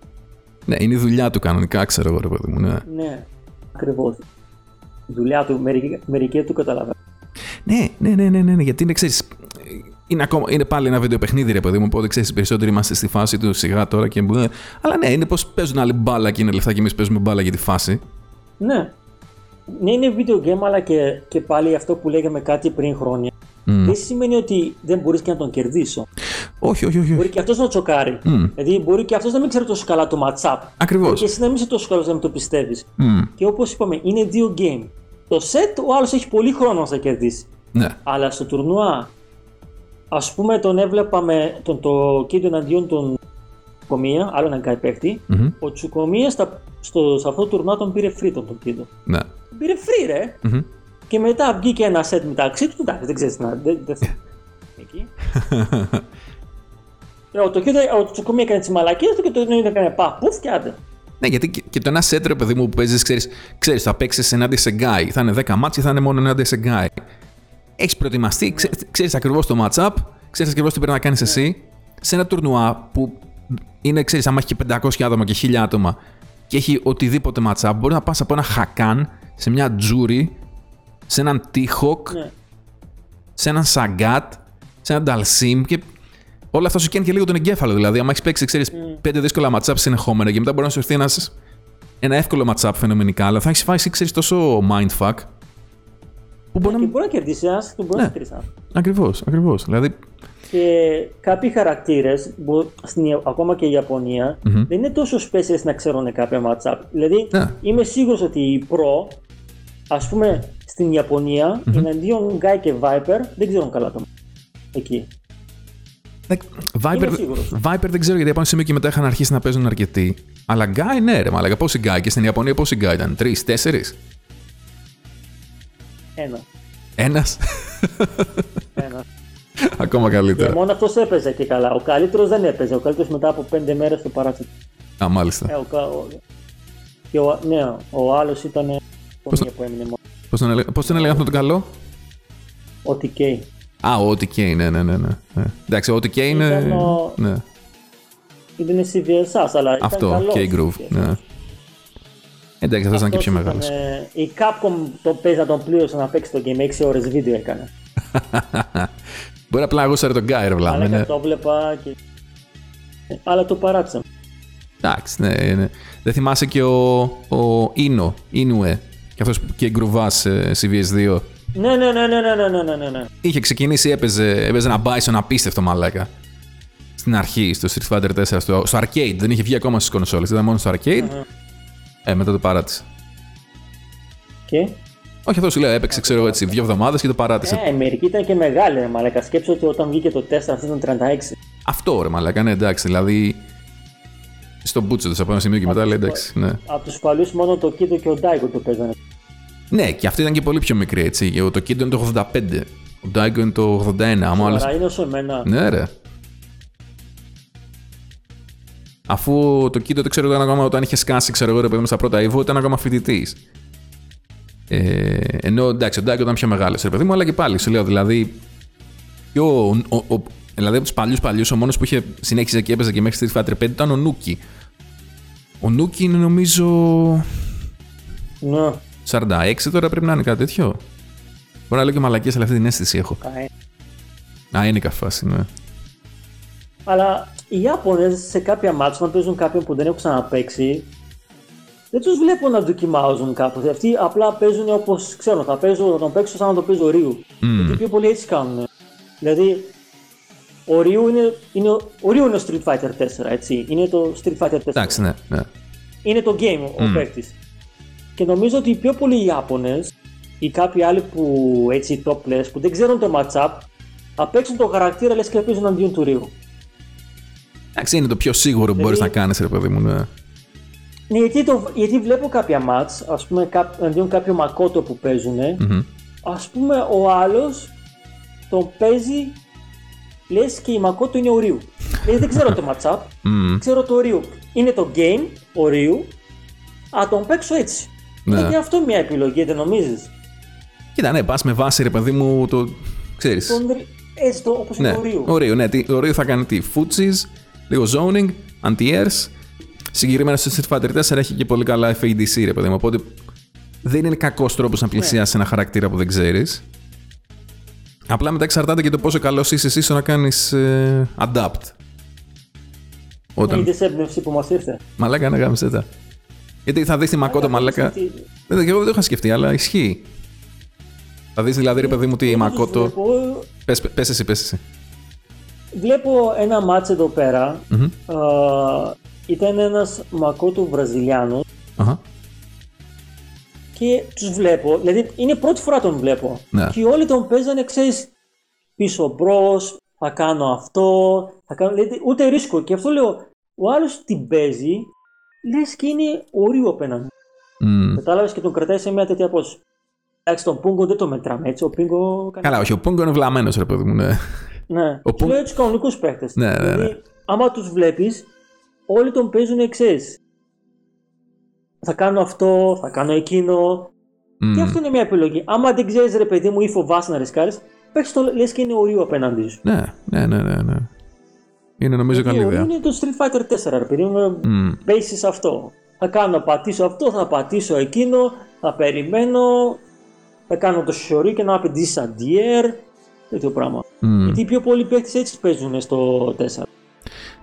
Ναι, είναι η δουλειά του κανονικά, ξέρω εγώ, ρε παιδί μου. Ναι. Ναι, ακριβώς. Η δουλειά του, μερικοί, μερικοί του καταλαβαίνουν. Ναι, ναι, ναι, ναι, ναι, ναι, γιατί είναι, ξέρεις, είναι, ακόμα, είναι πάλι ένα βιντεοπαιχνίδι, ρε παιδί μου, οπότε ξέρεις, οι περισσότεροι είμαστε στη φάση του σιγά τώρα και μπλε. Αλλά ναι, είναι πως παίζουν άλλοι μπάλα και είναι λεφτά και εμείς παίζουμε μπάλα για τη φάση. Ναι. Ναι, είναι video game, αλλά και, και πάλι αυτό που λέγαμε κάτι πριν χρόνια. Μμ. Δεν σημαίνει ότι δεν μπορείς και να τον κερδίσω. Όχι, όχι, όχι. Μπορεί και αυτός να τσοκάρει. Μμ. Δηλαδή, μπορεί και αυτός να μην ξέρει τόσο καλά το matchup. Ακριβώς. Και εσύ να μην είσαι τόσο καλός να μην το πιστεύεις. Μμ. Και όπως είπαμε, είναι δύο game. Το set ο άλλος έχει πολύ χρόνο να σε κερδίσει. Ναι. Αλλά στο τουρνουά, ας πούμε, τον έβλεπα με τον, το κίνητο εναντίον τον Τσουκομία, άλλο έναν guy παίχτη. Μμμ. Ο Τσουκομία στα, στο, σε αυτό το τουρνουά τον πήρε free τον, τον κίνητο. Ναι. Τον πήρε free, ρε. Μμμ. Και μετά βγήκε ένα set μεταξύ του. Εντάξει, δεν ξέρεις τι να. Δεν, δεν, εκεί. Ε, Ο, Τοκίδο, ο Τσουκομία έκανε τις μαλακίες του και το Νέο έκανε πα, πουφ και άντε. Ναι, γιατί και, και το ένα σετ, ρε παιδί μου, που παίζεις, ξέρει, ξέρεις, θα παίξεις ενάντια σε guy. Θα είναι 10 μάτια, θα είναι μόνο ενάντια σε guy. έχεις προετοιμαστεί, ξέ, ξέρεις ακριβώς το matchup, ξέρεις ακριβώς τι πρέπει να κάνεις εσύ. Σε ένα τουρνουά που είναι, ξέρεις, άμα έχει και 500 άτομα και 1000 άτομα και έχει οτιδήποτε matchup, μπορεί να πας από ένα χακάν σε μια τζούρι, σε έναν τείχοκ, Ναι. σε έναν σαγκάτ, σε έναν νταλσίμ και όλα αυτά σου καίνουν και λίγο τον εγκέφαλο. Δηλαδή, άμα έχεις παίξει, ξέρεις, πέντε δύσκολα matchup συνεχόμενα και μετά μπορεί να σου έρθει ένας, ένα εύκολο matchup φαινομενικά, αλλά θα έχεις φάει, ξέρεις, τόσο mindfuck. Που μπορεί Και να. μπορεί να κερδίσεις ένα, και μπορεί Ναι. να κερδίσεις ένα. Ακριβώς, ακριβώς. Δηλαδή, Και κάποιοι χαρακτήρες, ακόμα και η ιαπωνια Μμμ. δεν είναι τόσο specialist να ξέρουν κάποια matchup. Δηλαδή, Ναι. είμαι σίγουρος ότι οι pro, ας πούμε, στην ιαπωνια εναντίον Guy και Viper, δεν ξέρουν καλά το matchup. Εκεί. δεν- Viper, Είμαι σίγουρος. Viper δεν ξέρω γιατί από ένα σημείο και μετά είχαν αρχίσει να παίζουν αρκετοί. Αλλά Guy, ναι, ρε, μαλακα. Πόσοι Guy και στην Ιαπωνία πόσοι Guy ήταν, τρεις, τέσσερις; Ένα. Ένας; Ένα. Ακόμα και καλύτερα. μόνο αυτός έπαιζε και καλά. Ο καλύτερος δεν έπαιζε. Ο καλύτερος μετά από πέντε μέρες το παράτησε. Α, μάλιστα. Ε, ο, κα- ο, και ο, ναι, ο άλλος ήταν. Ο Πώς μία που έμεινε μόνο. Πώς τον, έλεγα- πώς τον έλεγα αυτό το καλό; Ο TK. Α, ο OTK, ναι, ναι, ναι. ναι. ναι. Εντάξει, ο OTK είναι. Ήταν ο- Ναι. Ήταν CVSS, αλλά ήταν Αυτό, καλός. K-Groove. Ναι. Εντάξει, αυτός ήταν και Αυτός πιο ήταν, μεγάλος. ε, Η Capcom το παίζει να τον πλήρωσε να παίξει το game. 6 ώρες βίντεο έκανε. Μπορεί απλά να γούσαρε τον Guy, ρε βλάμε. Αλλά Ναι. και το βλέπα και. Ε, Αλλά το παράτησα. Εντάξει, ναι, ναι. Δεν θυμάσαι και ο, ο Ίνο, Ίνουε, και αυτός και γκρουβά σε CVS2. Ναι, ναι, ναι, ναι, ναι, ναι, ναι, ναι. Είχε ξεκινήσει, έπαιζε, έπαιζε ένα Bison απίστευτο μαλάκα. Στην αρχή, στο Street Fighter 4, στο, στο arcade. Δεν είχε βγει ακόμα στις κονσόλες, ήταν μόνο στο arcade. Uh-huh. Ε, μετά το παράτησε. Και... Όχι, αυτός σου λέω, έπαιξε, ξέρω έτσι, δύο εβδομάδες και το παράτησε. Ναι, ε, μερικοί ήταν και μεγάλη, ρε Μαλάκα. Σκέψω ότι όταν βγήκε το 4, αυτός ήταν 36. Αυτό, ρε Μαλάκα, ναι, εντάξει. Δηλαδή, στο μπούτσο τους από ένα σημείο και μετά λέει εντάξει, ναι. Από τους παλιούς μόνο το Kido και ο Daigo το παίζανε. Ναι, και αυτή ήταν και πολύ πιο μικρή έτσι. Ο- Το Kid είναι το 85. Ο Daigo είναι το 81. Άμα άλλος... Άρα είναι όσο εμένα. Ναι, ρε. Αφού το Kid δεν ξέρω ήταν ακόμα όταν είχε σκάσει, ξέρω εγώ, ρε παιδί μου, στα πρώτα Evo, ήταν ακόμα φοιτητής. Ε, ενώ εντάξει, ο Daigo ήταν πιο μεγάλος, ρε παιδί μου, αλλά και πάλι σου λέω δηλαδή. Πιο, ο, ο, ο- δηλαδή από τους παλιούς παλιούς, ο μόνος που είχε συνέχιζε και έπαιζε και μέχρι Street Fighter 5 ήταν ο Νούκι. Ο Νούκι είναι νομίζω Ναι. 46 τώρα πρέπει να είναι κάτι τέτοιο. Μπορεί να λέω και μαλακίες, αλλά αυτή την αίσθηση έχω. Καέ. Α, είναι καφάση, ναι. Αλλά οι Ιάπωνες σε κάποια μάτια, όταν παίζουν κάποιον που δεν έχουν ξαναπαίξει, δεν τους βλέπω να δοκιμάζουν κάπως. Αυτοί απλά παίζουν όπως ξέρω, θα, παίζω, θα τον παίξω σαν να το παίζω Ρίου. Γιατί πιο πολλοί έτσι κάνουν. Δηλαδή, ο Ρίου είναι, είναι, ο Ρίου είναι ο Street Fighter 4, έτσι. Είναι το Street Fighter 4. Εντάξει, ναι, ναι. είναι το game ο mm. παίκτης. Και νομίζω ότι οι πιο πολλοί Ιάπωνες ή κάποιοι άλλοι που έτσι top players που δεν ξέρουν το matchup θα παίξουν το χαρακτήρα λες και παίζουν αντίον του Ρίου. Εντάξει, είναι το πιο σίγουρο που μπορείς να κάνεις, ρε παιδί μου. Ναι. Ναι, γιατί, το, γιατί βλέπω κάποια match, ας πούμε κά, αντίον κάποιο Μακότο που παίζουν, Μμμ. ας πούμε ο άλλος τον παίζει λες και η Μακότο είναι ο Ρίου. Δηλαδή δεν ξέρω το matchup, Μμμ. ξέρω το Ρίου. Είναι το game, ο Ρίου, α τον παίξω έτσι. Ναι. Είναι και αυτό μια επιλογή, δεν νομίζεις; Κοίτα, ναι, πας με βάση, ρε παιδί μου, το. ξέρεις. Τον, Ρι- έτσι το, όπως Ναι, είναι ο Ρίου. ο Ρίο, ναι. τι- Ο Ρίο θα κάνει τι. Footsies, λίγο zoning, anti-airs. Συγκεκριμένα στο Street Fighter 4 έχει και πολύ καλά FADC, ρε παιδί μου. Οπότε δεν είναι κακός τρόπος να πλησιάσεις ένα χαρακτήρα που δεν ξέρεις. Απλά μετά εξαρτάται και το πόσο καλός είσαι εσύ στο να κάνεις adapt. Όταν. Είδες έμπνευση που μας ήρθε. Μαλάκα, να γάμισε τα. Γιατί θα δεις τη Μακότο, μαλάκα. Τι- Δεν, και εγώ δεν το είχα σκεφτεί, αλλά ισχύει. Θα δεις δηλαδή, ρε παιδί μου, τι η Εγώ τους Μακότο. Βλέπω, Πες, πες εσύ, πες εσύ. βλέπω ένα μάτς εδώ πέρα. Μμμ. Α, ήταν ένας Μακότο Βραζιλιάνος Αχα. Και τους βλέπω, δηλαδή είναι πρώτη φορά τον βλέπω. Ναι. Και όλοι τον παίζανε, ξέρεις, πίσω μπρος, θα κάνω αυτό, θα κάνω, δηλαδή, ούτε ρίσκο. Και αυτό λέω, ο άλλος την παίζει, λες και είναι ορίο απέναντι. Μμ. Κατάλαβες και τον κρατάει σε μια τέτοια πόση. Εντάξει, τον Πούγκο δεν το μετράμε έτσι. Ο Πούγκο. Καλά, όχι, ο Πόγκο είναι βλαμμένος, ρε παιδί μου, ναι. Ναι, Ο τους Πούγκο- λέω τους κανονικούς παίχτε. Ναι, ναι, ναι. Δηλαδή, άμα τους βλέπεις, όλοι τον παίζουν εξή. Θα κάνω αυτό, θα κάνω εκείνο. Και αυτό είναι μια επιλογή. Άμα δεν ξέρεις, ρε παιδί μου, ή φοβάσαι να ρισκάρεις, παίξει το λες και είναι ορίο απέναντί σου. Ναι, ναι, ναι, ναι. ναι. Είναι νομίζω καλή ιδέα. Είναι το Street Fighter 4, ρε παιδί μου. Mm. Μπέσει αυτό. Θα κάνω, να πατήσω αυτό, θα πατήσω εκείνο, θα περιμένω, θα κάνω το σιωρί και να απαιτήσει αντιέρ. Τέτοιο πράγμα. Mm. Γιατί οι πιο πολλοί παίκτες έτσι παίζουν στο 4.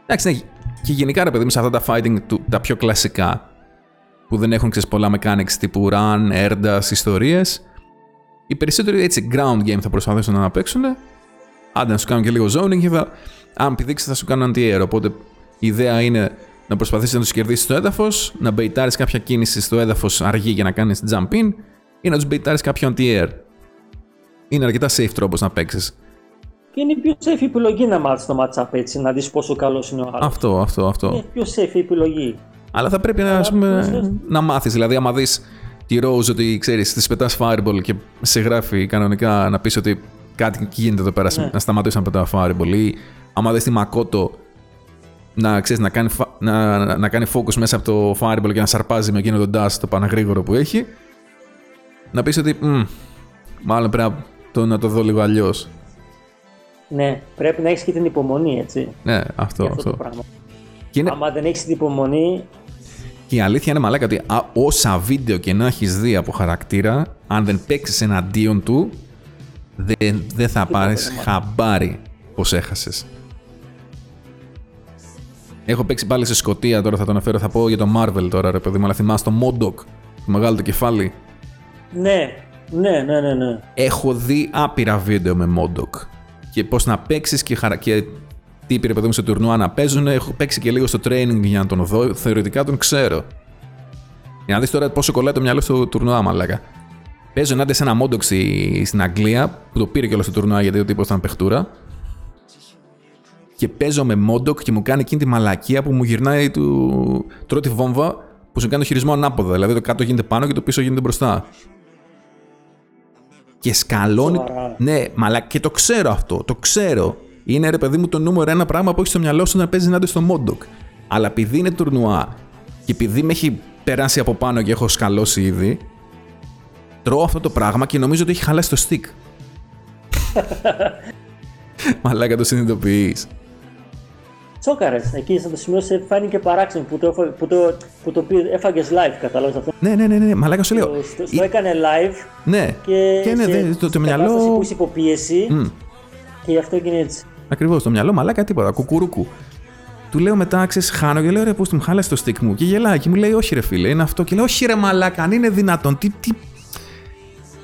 Εντάξει, ναι. Και γενικά ρε παιδί μου, σε αυτά τα fighting, τα πιο κλασικά, που δεν έχουν ξέρεις, πολλά mechanics τύπου run, έρντα, ιστορίες. Οι περισσότεροι έτσι ground game θα προσπαθήσουν να παίξουν. Άντε να σου κάνουν και λίγο zoning και θα, αν πηδήξεις θα σου κάνουν anti-air. Οπότε η ιδέα είναι να προσπαθήσεις να τους κερδίσεις στο έδαφος, να μπεϊτάρεις κάποια κίνηση στο έδαφος αργή για να κάνεις jump in ή να τους μπεϊτάρεις κάποιο anti-air. Είναι αρκετά safe τρόπος να παίξεις. Και είναι η πιο safe επιλογή να μάθεις το matchup έτσι, να δεις πόσο καλός είναι ο άλλος. Αυτό, αυτό, αυτό. Είναι η πιο safe επιλογή. Αλλά θα πρέπει να, πούμε, να μάθεις. Δηλαδή, άμα δεις τη Rose ότι ξέρεις, της πετάς fireball και σε γράφει κανονικά να πεις ότι κάτι γίνεται εδώ πέρα, ναι. να σταματήσει να πετάω fireball. Ή άμα δεις τη Μακότο να, ξέρεις, να, κάνει, να, να κάνει focus μέσα από το fireball και να σαρπάζει με εκείνο τον dash το παναγρήγορο που έχει. Να πεις ότι μάλλον πρέπει το, να το δω λίγο αλλιώς. Ναι, πρέπει να έχεις και την υπομονή, έτσι. Ναι, αυτό. αυτό, αυτό. πράγμα. Και είναι... Άμα δεν έχεις την υπομονή, και η αλήθεια είναι μαλάκα ότι όσα βίντεο και να έχεις δει από χαρακτήρα, αν δεν παίξεις εναντίον του, δεν, δεν θα πάρεις χαμπάρι πως έχασες. Έχω παίξει πάλι σε Σκοτία τώρα, θα το αναφέρω. Θα πω για το Marvel τώρα, ρε παιδί μου, αλλά θυμάσαι το Modok, το μεγάλο το κεφάλι; Ναι, ναι, ναι, ναι. ναι. Έχω δει άπειρα βίντεο με Modok. Και πώ να παίξεις και, χαρα... και τι είπε παιδί μου στο τουρνουά να παίζουν. Έχω παίξει και λίγο στο training για να τον δω. Θεωρητικά τον ξέρω. Για να δεις τώρα πόσο κολλάει το μυαλό στο τουρνουά, μαλάκα. Παίζω ενάντια σε ένα μόντοξ στην Αγγλία που το πήρε κιόλας στο τουρνουά γιατί ο τύπος ήταν παιχτούρα. Και παίζω με μόντοκ και μου κάνει εκείνη τη μαλακία που μου γυρνάει του. Τρώω τη βόμβα που σου κάνει το χειρισμό ανάποδα. Δηλαδή το κάτω γίνεται πάνω και το πίσω γίνεται μπροστά. Και σκαλώνει. Ναι, μαλακία. Και το ξέρω αυτό. Το ξέρω. Είναι ρε παιδί μου το νούμερο ένα πράγμα που έχει στο μυαλό σου να παίζεις ενάντια στο MODOK. Αλλά επειδή είναι τουρνουά και επειδή με έχει περάσει από πάνω και έχω σκαλώσει ήδη, τρώω αυτό το πράγμα και νομίζω ότι έχει χαλάσει το stick. Μαλάκα το συνειδητοποιείς. Τσόκαρες. Εκεί στο σημείο σε φάνηκε παράξενο που το, που το, που το έφαγες live, κατάλαβες αυτό; Ναι, ναι, ναι, ναι, μαλάκα σου λέω. Το, το, έκανε live. Ναι, και, και ναι, σε, το, το μυαλό. που είσαι υποπίεση. Mm. Και γι' αυτό έγινε έτσι. Ακριβώς, το μυαλό μαλάκα τίποτα, κουκουρούκου. Του λέω μετά, ξέρεις, χάνω και λέω ρε, πώς του μου χάλασε το stick μου. Και γελάει και μου λέει, Όχι, ρε φίλε, είναι αυτό. Και λέω, Όχι, ρε, μαλάκα, αν είναι δυνατόν. Τι. τι...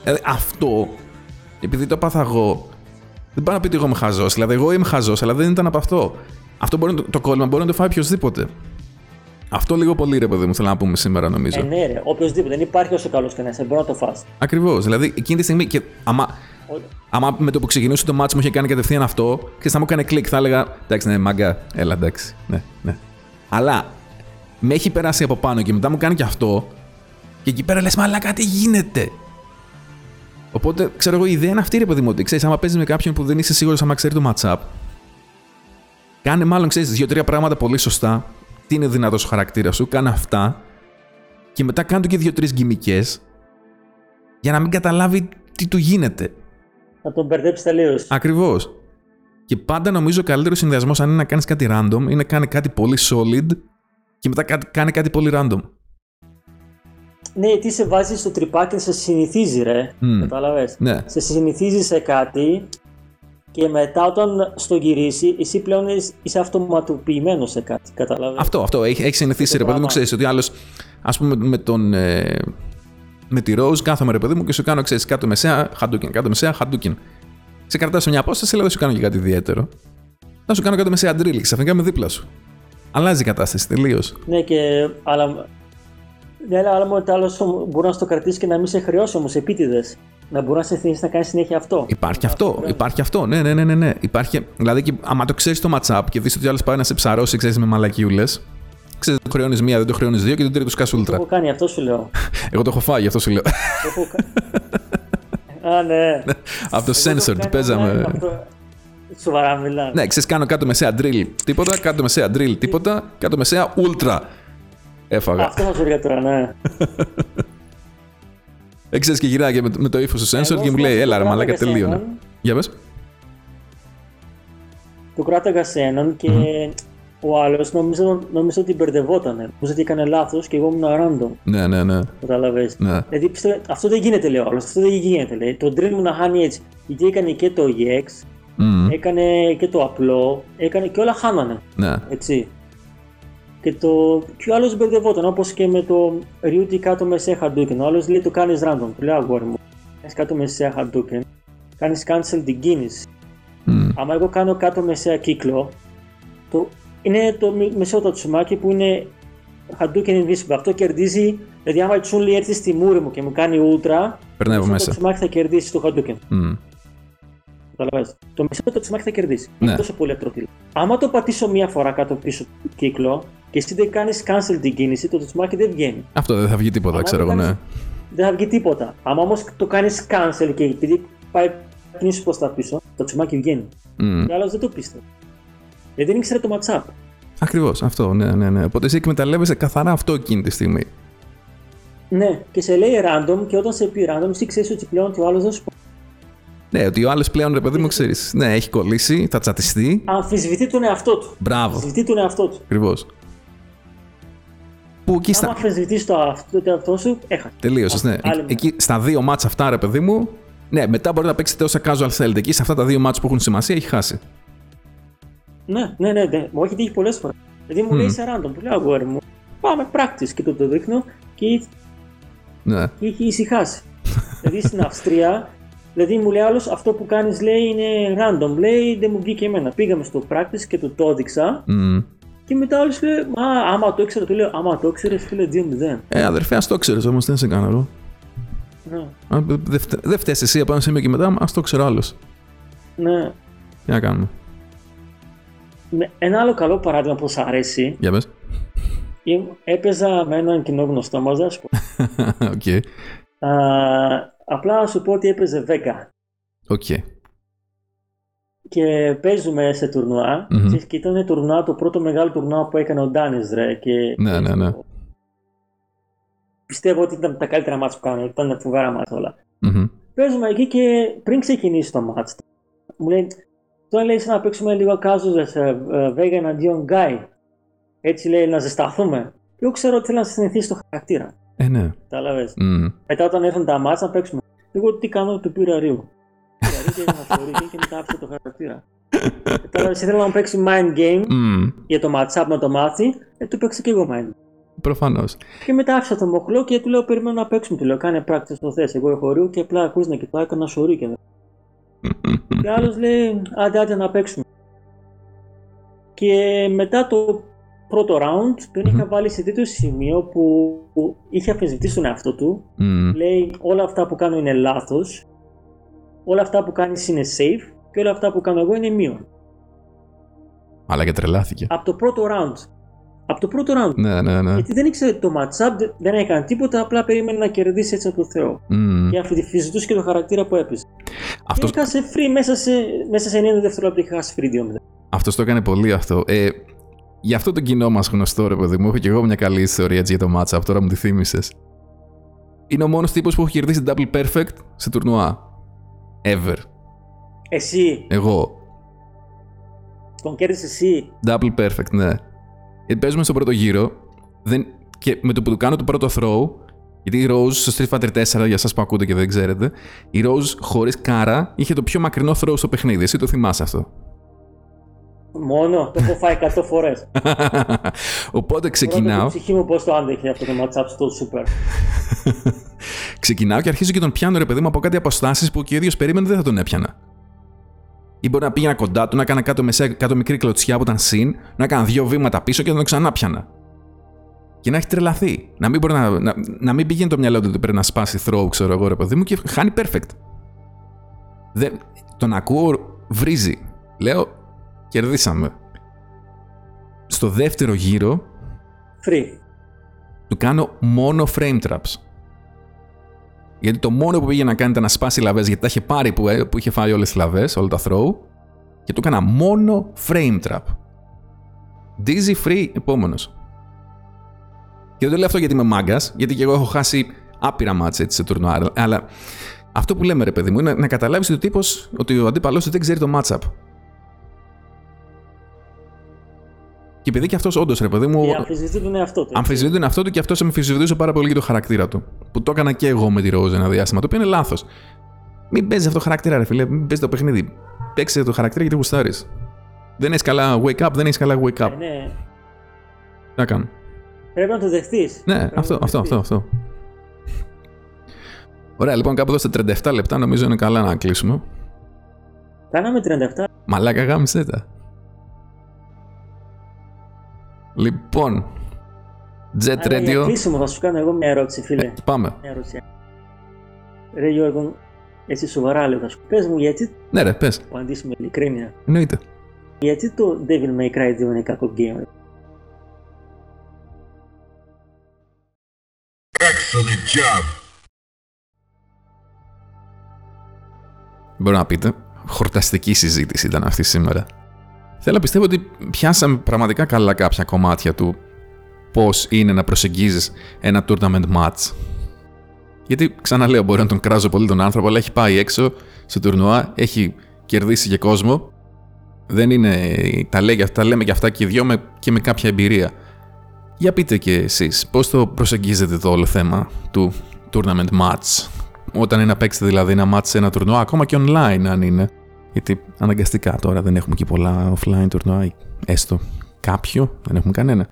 Ε, αυτό, επειδή το έπαθα εγώ, δεν πάω να πει ότι εγώ είμαι χαζός. Δηλαδή, εγώ είμαι χαζός, αλλά δεν ήταν από αυτό. Αυτό μπορεί, το, το κόλλημα μπορεί να το φάει οποιοδήποτε. Αυτό λίγο πολύ ρε παιδί μου θέλω να πούμε σήμερα νομίζω. Ε, ναι, ρε, οποιοδήποτε. Δεν υπάρχει όσο καλός και να είσαι. Μπορεί να το φας. Ακριβώς. Δηλαδή εκείνη τη στιγμή. Και άμα, άμα με το που ξεκινούσε το μάτσο μου είχε κάνει κατευθείαν αυτό και θα μου έκανε κλικ, θα έλεγα εντάξει, ναι, μάγκα, έλα εντάξει. Ναι, ναι. Αλλά με έχει περάσει από πάνω και μετά μου κάνει και αυτό. Και εκεί πέρα λες, μαλάκα, τι γίνεται. Οπότε, ξέρω εγώ, η ιδέα είναι αυτή, ρε παιδί μου, ότι ξέρεις, άμα παίζεις με κάποιον που δεν είσαι σίγουρος άμα ξέρει το matchup, κάνε μάλλον, ξέρεις, δύο-τρία πράγματα πολύ σωστά. Τι είναι δυνατός ο χαρακτήρας σου, κάνε αυτά. Και μετά κάνε και δύο-τρεις γκυμικέ για να μην καταλάβει τι του γίνεται. Να τον μπερδέψεις τελείως. Ακριβώς. Και πάντα νομίζω ο καλύτερος συνδυασμός αν είναι να κάνεις κάτι random είναι να κάνει κάτι πολύ solid και μετά κάνει κάτι πολύ random. Ναι, τι σε βάζει στο τρυπάκι να σε συνηθίζει, ρε. Mm. Κατάλαβες. Ναι. Σε συνηθίζει σε κάτι και μετά όταν στο γυρίσει, εσύ πλέον είσαι αυτοματοποιημένος σε κάτι. Κατάλαβες. Αυτό, αυτό. Έχει, έχεις συνηθίσει, ρε παιδί μου, ξέρεις ότι άλλος. Α πούμε με τον. Ε, με τη Rose κάθομαι ρε παιδί μου και σου κάνω ξέρεις κάτω μεσαία, χαντούκιν, κάτω μεσαία, χαντούκιν. Σε κρατάω σε μια απόσταση, αλλά δεν σου κάνω και κάτι ιδιαίτερο. Θα σου κάνω κάτω μεσαία drill, ξαφνικά με δίπλα σου. Αλλάζει η κατάσταση τελείως. Ναι, και αλλά ναι, αλλά μόνο άλλο μπορεί να στο κρατήσει και να μην σε χρεώσει όμως επίτηδες. Να μπορεί να σε θέσει να κάνεις συνέχεια αυτό. Υπάρχει αυτό. Υπάρχει αυτό. Ναι, ναι, ναι, ναι. ναι. Υπάρχει, δηλαδή, και, άμα το ξέρεις το matchup και δεις ότι άλλος πάει να σε ψαρώσει, ξέρεις με μαλακιούλες. Ξέρει, το χρεώνεις μία, δεν το χρεώνεις δύο και τον τρίτο σκάσου ούλτρα. Το έχω κάνει, αυτό σου λέω. Εγώ το έχω φάει, αυτό σου λέω. Α, ναι. Από το sensor, παίζαμε. Σοβαρά μιλά. Ναι, ξέρεις, κάνω κάτω μεσαία drill τίποτα, κάτω μεσαία drill τίποτα, κάτω μεσαία ultra. Έφαγα. Αυτό θα σου έλεγα τώρα, ναι. Έξερε και γυρνάει και με, με το ύφος του sensor Εγώ και μου σου λέει: λέω, Έλα, ρε το μαλάκα, κράταγα σε τελείωνε. έναν, Για πες. Το κράταγα σε έναν και ο άλλος νόμιζε, νόμιζε ότι μπερδευόταν. Νόμιζε ότι έκανε λάθος και εγώ ήμουν random. Ναι, ναι, ναι. Κατάλαβε. ναι. Δηλαδή πιστεύω, αυτό δεν γίνεται, λέει ο άλλος, Αυτό δεν γίνεται. Λέει. Το drill μου να χάνει έτσι. Γιατί έκανε και το EX, Μμμ, έκανε και το απλό, έκανε και όλα χάνανε. ναι. Έτσι. Και, το, και ο άλλος μπερδευόταν, όπως και με το Ryuti κάτω μεσαία Hadouken. Ο άλλος λέει το κάνεις random. Του λέει αγόρι μου, κάνεις κάτω μεσαία Hadouken, κάνεις cancel την κίνηση. Μμ, Άμα εγώ κάνω κάτω μεσαία κύκλο, το, είναι το μη- μεσαίο το τσουμάκι που είναι Hadouken Invisible. Αυτό κερδίζει, δηλαδή άμα η Τσούνλι έρθει στη μούρη μου και μου κάνει ultra, Περνάει από το μεσαίο μέσα. το τσουμάκι θα κερδίσει το Hadouken. Μμ, Καταλαβαίνεις. Το μεσαίο το τσουμάκι θα κερδίσει. Ναι. Είναι τόσο πολύ ατροφή. Άμα το πατήσω μία φορά κάτω πίσω του κύκλο και εσύ δεν κάνεις cancel την κίνηση, το τσουμάκι δεν βγαίνει. Αυτό δεν θα βγει τίποτα, Άμα ξέρω το εγώ, ναι. κάνεις- Δεν θα βγει τίποτα. Άμα όμως το κάνεις cancel και επειδή πάει κινήσεις προς τα πίσω, το τσουμάκι βγαίνει. Μμ. Και ο άλλος δεν το πίστευε. Γιατί δεν ήξερε το matchup. Ακριβώς, αυτό, ναι, ναι, ναι. Οπότε εσύ εκμεταλλεύεσαι καθαρά αυτό εκείνη τη στιγμή. Ναι, και σε λέει random και όταν σε πει random, εσύ ξέρεις ότι πλέον ότι ο άλλος δεν σου Ναι, ότι ο άλλος πλέον ρε παιδί μου ξέρεις. Ναι, έχει κολλήσει, θα τσατιστεί. αμφισβητεί τον εαυτό του. Μπράβο, Αμφισβητεί τον εαυτό του. ακριβώς. Που εκεί Άμα στα. αμφισβητείς το αυτό- το εαυτό σου, έχασε. Τελείωσες, ναι. άλλη Εκεί, μέρα. εκεί στα δύο μάτσα αυτά, ρε παιδί μου. Ναι, μετά μπορείτε να παίξετε όσα casual θέλετε. Εκεί σε αυτά τα δύο μάτσα που έχουν σημασία έχει χάσει. Ναι, ναι, ναι, ναι. Μου έχει τύχει πολλές φορές. Δηλαδή μου Μμμ. λέει σε random, του λέω αγόρι μου, πάμε practice και το, το δείχνω και, Ναι. και έχει ησυχάσει. δηλαδή στην Αυστρία, δηλαδή μου λέει άλλος αυτό που κάνεις λέει είναι random, λέει δεν μου βγήκε εμένα. Πήγαμε στο practice και του το έδειξα Μμ. και μετά άλλος λέει, Μα άμα το ήξερα, του λέω, Άμα το ήξερες, φίλε 2-0. Ε, αδερφέ, ας το ξέρει όμως, δεν σε κάνω εγώ. Ναι, Α, Δεν φτε- δεν φταίει εσύ από ένα σημείο και μετά, ας το ξέρω άλλος. ναι. Τι να κάνουμε. Με- Ένα άλλο καλό παράδειγμα που σου αρέσει, Για πες. ε, έπαιζα με έναν κοινό γνωστό μας, δεν σου πω. Οκ. Α, απλά να σου πω ότι έπαιζε Vega. OK. και παίζουμε σε τουρνουά Μμμ. ξέρεις, και ήταν τουρνουά, το πρώτο μεγάλο τουρνουά που έκανε ο Ντάνης ρε και Ναι, ναι, ναι. πιστεύω ότι ήταν τα καλύτερα ματς που κάνανε, ήταν φοβερά ματς όλα. Μμμ. Παίζουμε εκεί και πριν ξεκινήσει το ματς μου λέει τώρα λέει σαν να παίξουμε λίγο casuals ε, Vega εναντίον Guy έτσι λέει να ζεσταθούμε και εγώ ξέρω ότι θέλω να συνηθίσει το χαρακτήρα Ε, ναι. κατάλαβες Μμ. μετά όταν έρθουν τα μάτς να παίξουμε εγώ τι κάνω του πήρα ρίου Πήρα ρίου και έγινα θεωρητή και μετά άφησα το χαρακτήρα Κατάλαβες, ήθελα να μου παίξεις mind game Μμ. για το matchup να το μάθει, ε, το παίξα και εγώ mind. Προφανώς. Και μετά άφησα τον μοχλό και του λέω: Περιμένω να παίξουμε. Του λέω: Κάνε practice στο θες. Εγώ έχω ρίου και απλά ακούς να κοιτάω, έκανα σωρί και δεν. Και άλλος λέει: Άντε, άντε να παίξουμε. Και μετά το πρώτο round τον είχα βάλει σε τέτοιο σημείο που, που είχε αφισβητήσει τον εαυτό του. Μμ. Λέει: Όλα αυτά που κάνω είναι λάθος. Όλα αυτά που κάνεις είναι safe. Και όλα αυτά που κάνω εγώ είναι μείον. Αλλά και τρελάθηκε. Από το πρώτο round. Από το πρώτο round. Ναι, ναι, ναι. Γιατί δεν ήξερε το matchup, δεν- δεν έκανε τίποτα, απλά περίμενε να κερδίσει έτσι από το Θεό. Μμ. Και αφιζητούσε και το χαρακτήρα που έπαιζε. Αυτό Και έχασε free μέσα σε, μέσα σε 90 δευτερόλεπτα είχε χάσει free 2-0. αυτός το έκανε πολύ αυτό. Ε, για αυτό το κοινό μας γνωστό, ρε παιδί μου, έχω και εγώ μια καλή ιστορία έτσι για το matchup, τώρα μου τη θύμισες. Είναι ο μόνος τύπος που έχω κερδίσει double perfect σε τουρνουά. Ever. Εσύ, Εγώ. τον κέρδισε εσύ. Double perfect, ναι. Γιατί παίζουμε στο πρώτο γύρο δεν... και με το που του κάνω το πρώτο throw, γιατί η Rose στο Street Fighter 4, για εσά που ακούτε και δεν ξέρετε, η Rose χωρίς κάρα είχε το πιο μακρινό throw στο παιχνίδι. Εσύ το θυμάσαι αυτό; Μόνο, το έχω φάει 100 φορές. Οπότε Ξεκινάω. ξεκινάω. Την ψυχή μου πώς το άντεχε αυτό το matchup στο super. Ξεκινάω και αρχίζω και τον πιάνω ρε παιδί μου από κάτι αποστάσεις που και ο ίδιος περίμενε δεν θα τον έπιανα. Ή μπορεί να πήγαινα κοντά του, να έκανα κάτω, μεσαία, κάτω μικρή κλωτσιά που ήταν συν, να έκανα δύο βήματα πίσω και να τον ξανά πιανα. Και να έχει τρελαθεί. Να μην, μπορεί να, να, να μην πηγαίνει το μυαλό του ότι πρέπει να σπάσει throw, ξέρω εγώ ρε παιδί μου, και χάνει perfect. Δεν, τον ακούω, βρίζει. Λέω, κερδίσαμε. Στο δεύτερο γύρο Free. του κάνω μόνο frame traps. Γιατί το μόνο που πήγε να κάνει ήταν να σπάσει λαβές, γιατί τα είχε πάρει που, ε, που είχε φάει όλες τις λαβές, όλα τα throw, και του έκανα μόνο frame trap. Dizzy free, επόμενος. Και δεν το λέω αυτό γιατί είμαι μάγκας, γιατί και εγώ έχω χάσει άπειρα μάτσα έτσι σε τουρνουά. Αλλά αυτό που λέμε, ρε παιδί μου, είναι να καταλάβεις ότι ο τύπος, ότι ο αντίπαλός δεν ξέρει το matchup. Και επειδή και αυτός όντως, ρε παιδί μου. Και αμφισβητεί τον εαυτό του. Αμφισβητεί τον εαυτό του και αυτός αμφισβητούσε πάρα πολύ το χαρακτήρα του. Που το έκανα και εγώ με τη Ρόζα ένα διάστημα, το οποίο είναι λάθος. Μην παίζει αυτό το χαρακτήρα, ρε φίλε. Μην παίζει το παιχνίδι. Παίξε το χαρακτήρα γιατί γουστάρεις. Δεν έχεις καλά wake up, δεν έχεις καλά wake up. Ε, ναι. Τι να κάνω. Πρέπει να το δεχτείς. Ναι, αυτό, αυτό, αυτό, αυτό. Ωραία, λοιπόν, κάπου εδώ στα 37 λεπτά νομίζω είναι καλά να κλείσουμε. Κάναμε 37. Μαλάκα γάμισε τα. Λοιπόν, Jet Άρα, για Radio. κλείσιμο θα σου κάνω εγώ μια ερώτηση, φίλε. Ε, πάμε. Μια ερώτηση. Ρε Γιώργο, έτσι σοβαρά λέω, θα σου πες μου γιατί, Ναι, ρε, πες. που αντίσουμε ειλικρίνεια, Εννοείται. γιατί το Devil May Cry 2 είναι κακό game. Excellent job. Μπορώ να πείτε. Χορταστική συζήτηση ήταν αυτή σήμερα. Θέλω να πιστεύω ότι πιάσαμε πραγματικά καλά κάποια κομμάτια του πώς είναι να προσεγγίζεις ένα tournament match. Γιατί ξαναλέω, μπορεί να τον κράζω πολύ τον άνθρωπο, αλλά έχει πάει έξω στο τουρνουά, έχει κερδίσει και κόσμο. Δεν είναι. Τα, λέει, τα λέμε και αυτά και οι δυο με, και με κάποια εμπειρία. Για πείτε και εσείς, πώς το προσεγγίζετε το όλο θέμα του tournament match; Όταν είναι να παίξετε δηλαδή ένα match σε ένα τουρνουά, ακόμα και online αν είναι. Γιατί αναγκαστικά τώρα δεν έχουμε και πολλά offline τουρνουά, ή έστω κάποιο, δεν έχουμε κανένα.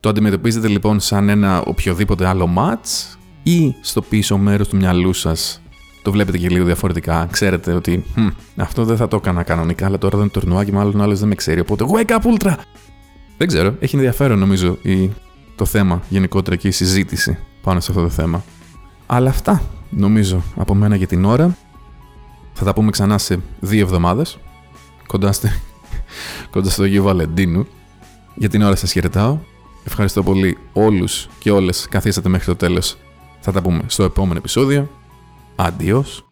Το αντιμετωπίζετε λοιπόν σαν ένα οποιοδήποτε άλλο match ή στο πίσω μέρος του μυαλού σας το βλέπετε και λίγο διαφορετικά; Ξέρετε ότι «Μμ, αυτό δεν θα το έκανα κανονικά, αλλά τώρα δεν είναι τουρνουά και μάλλον άλλος δεν με ξέρει. Οπότε wake up ultra! Δεν ξέρω, έχει ενδιαφέρον νομίζω η, το θέμα γενικότερα και η συζήτηση πάνω σε αυτό το θέμα. Αλλά αυτά νομίζω από μένα για την ώρα. Θα τα πούμε ξανά σε δύο εβδομάδες. Κοντά, στη, κοντά στο Αγίου Βαλεντίνου. Για την ώρα σας χαιρετάω. Ευχαριστώ πολύ όλους και όλες καθίσατε μέχρι το τέλος. Θα τα πούμε στο επόμενο επεισόδιο. Αντιός.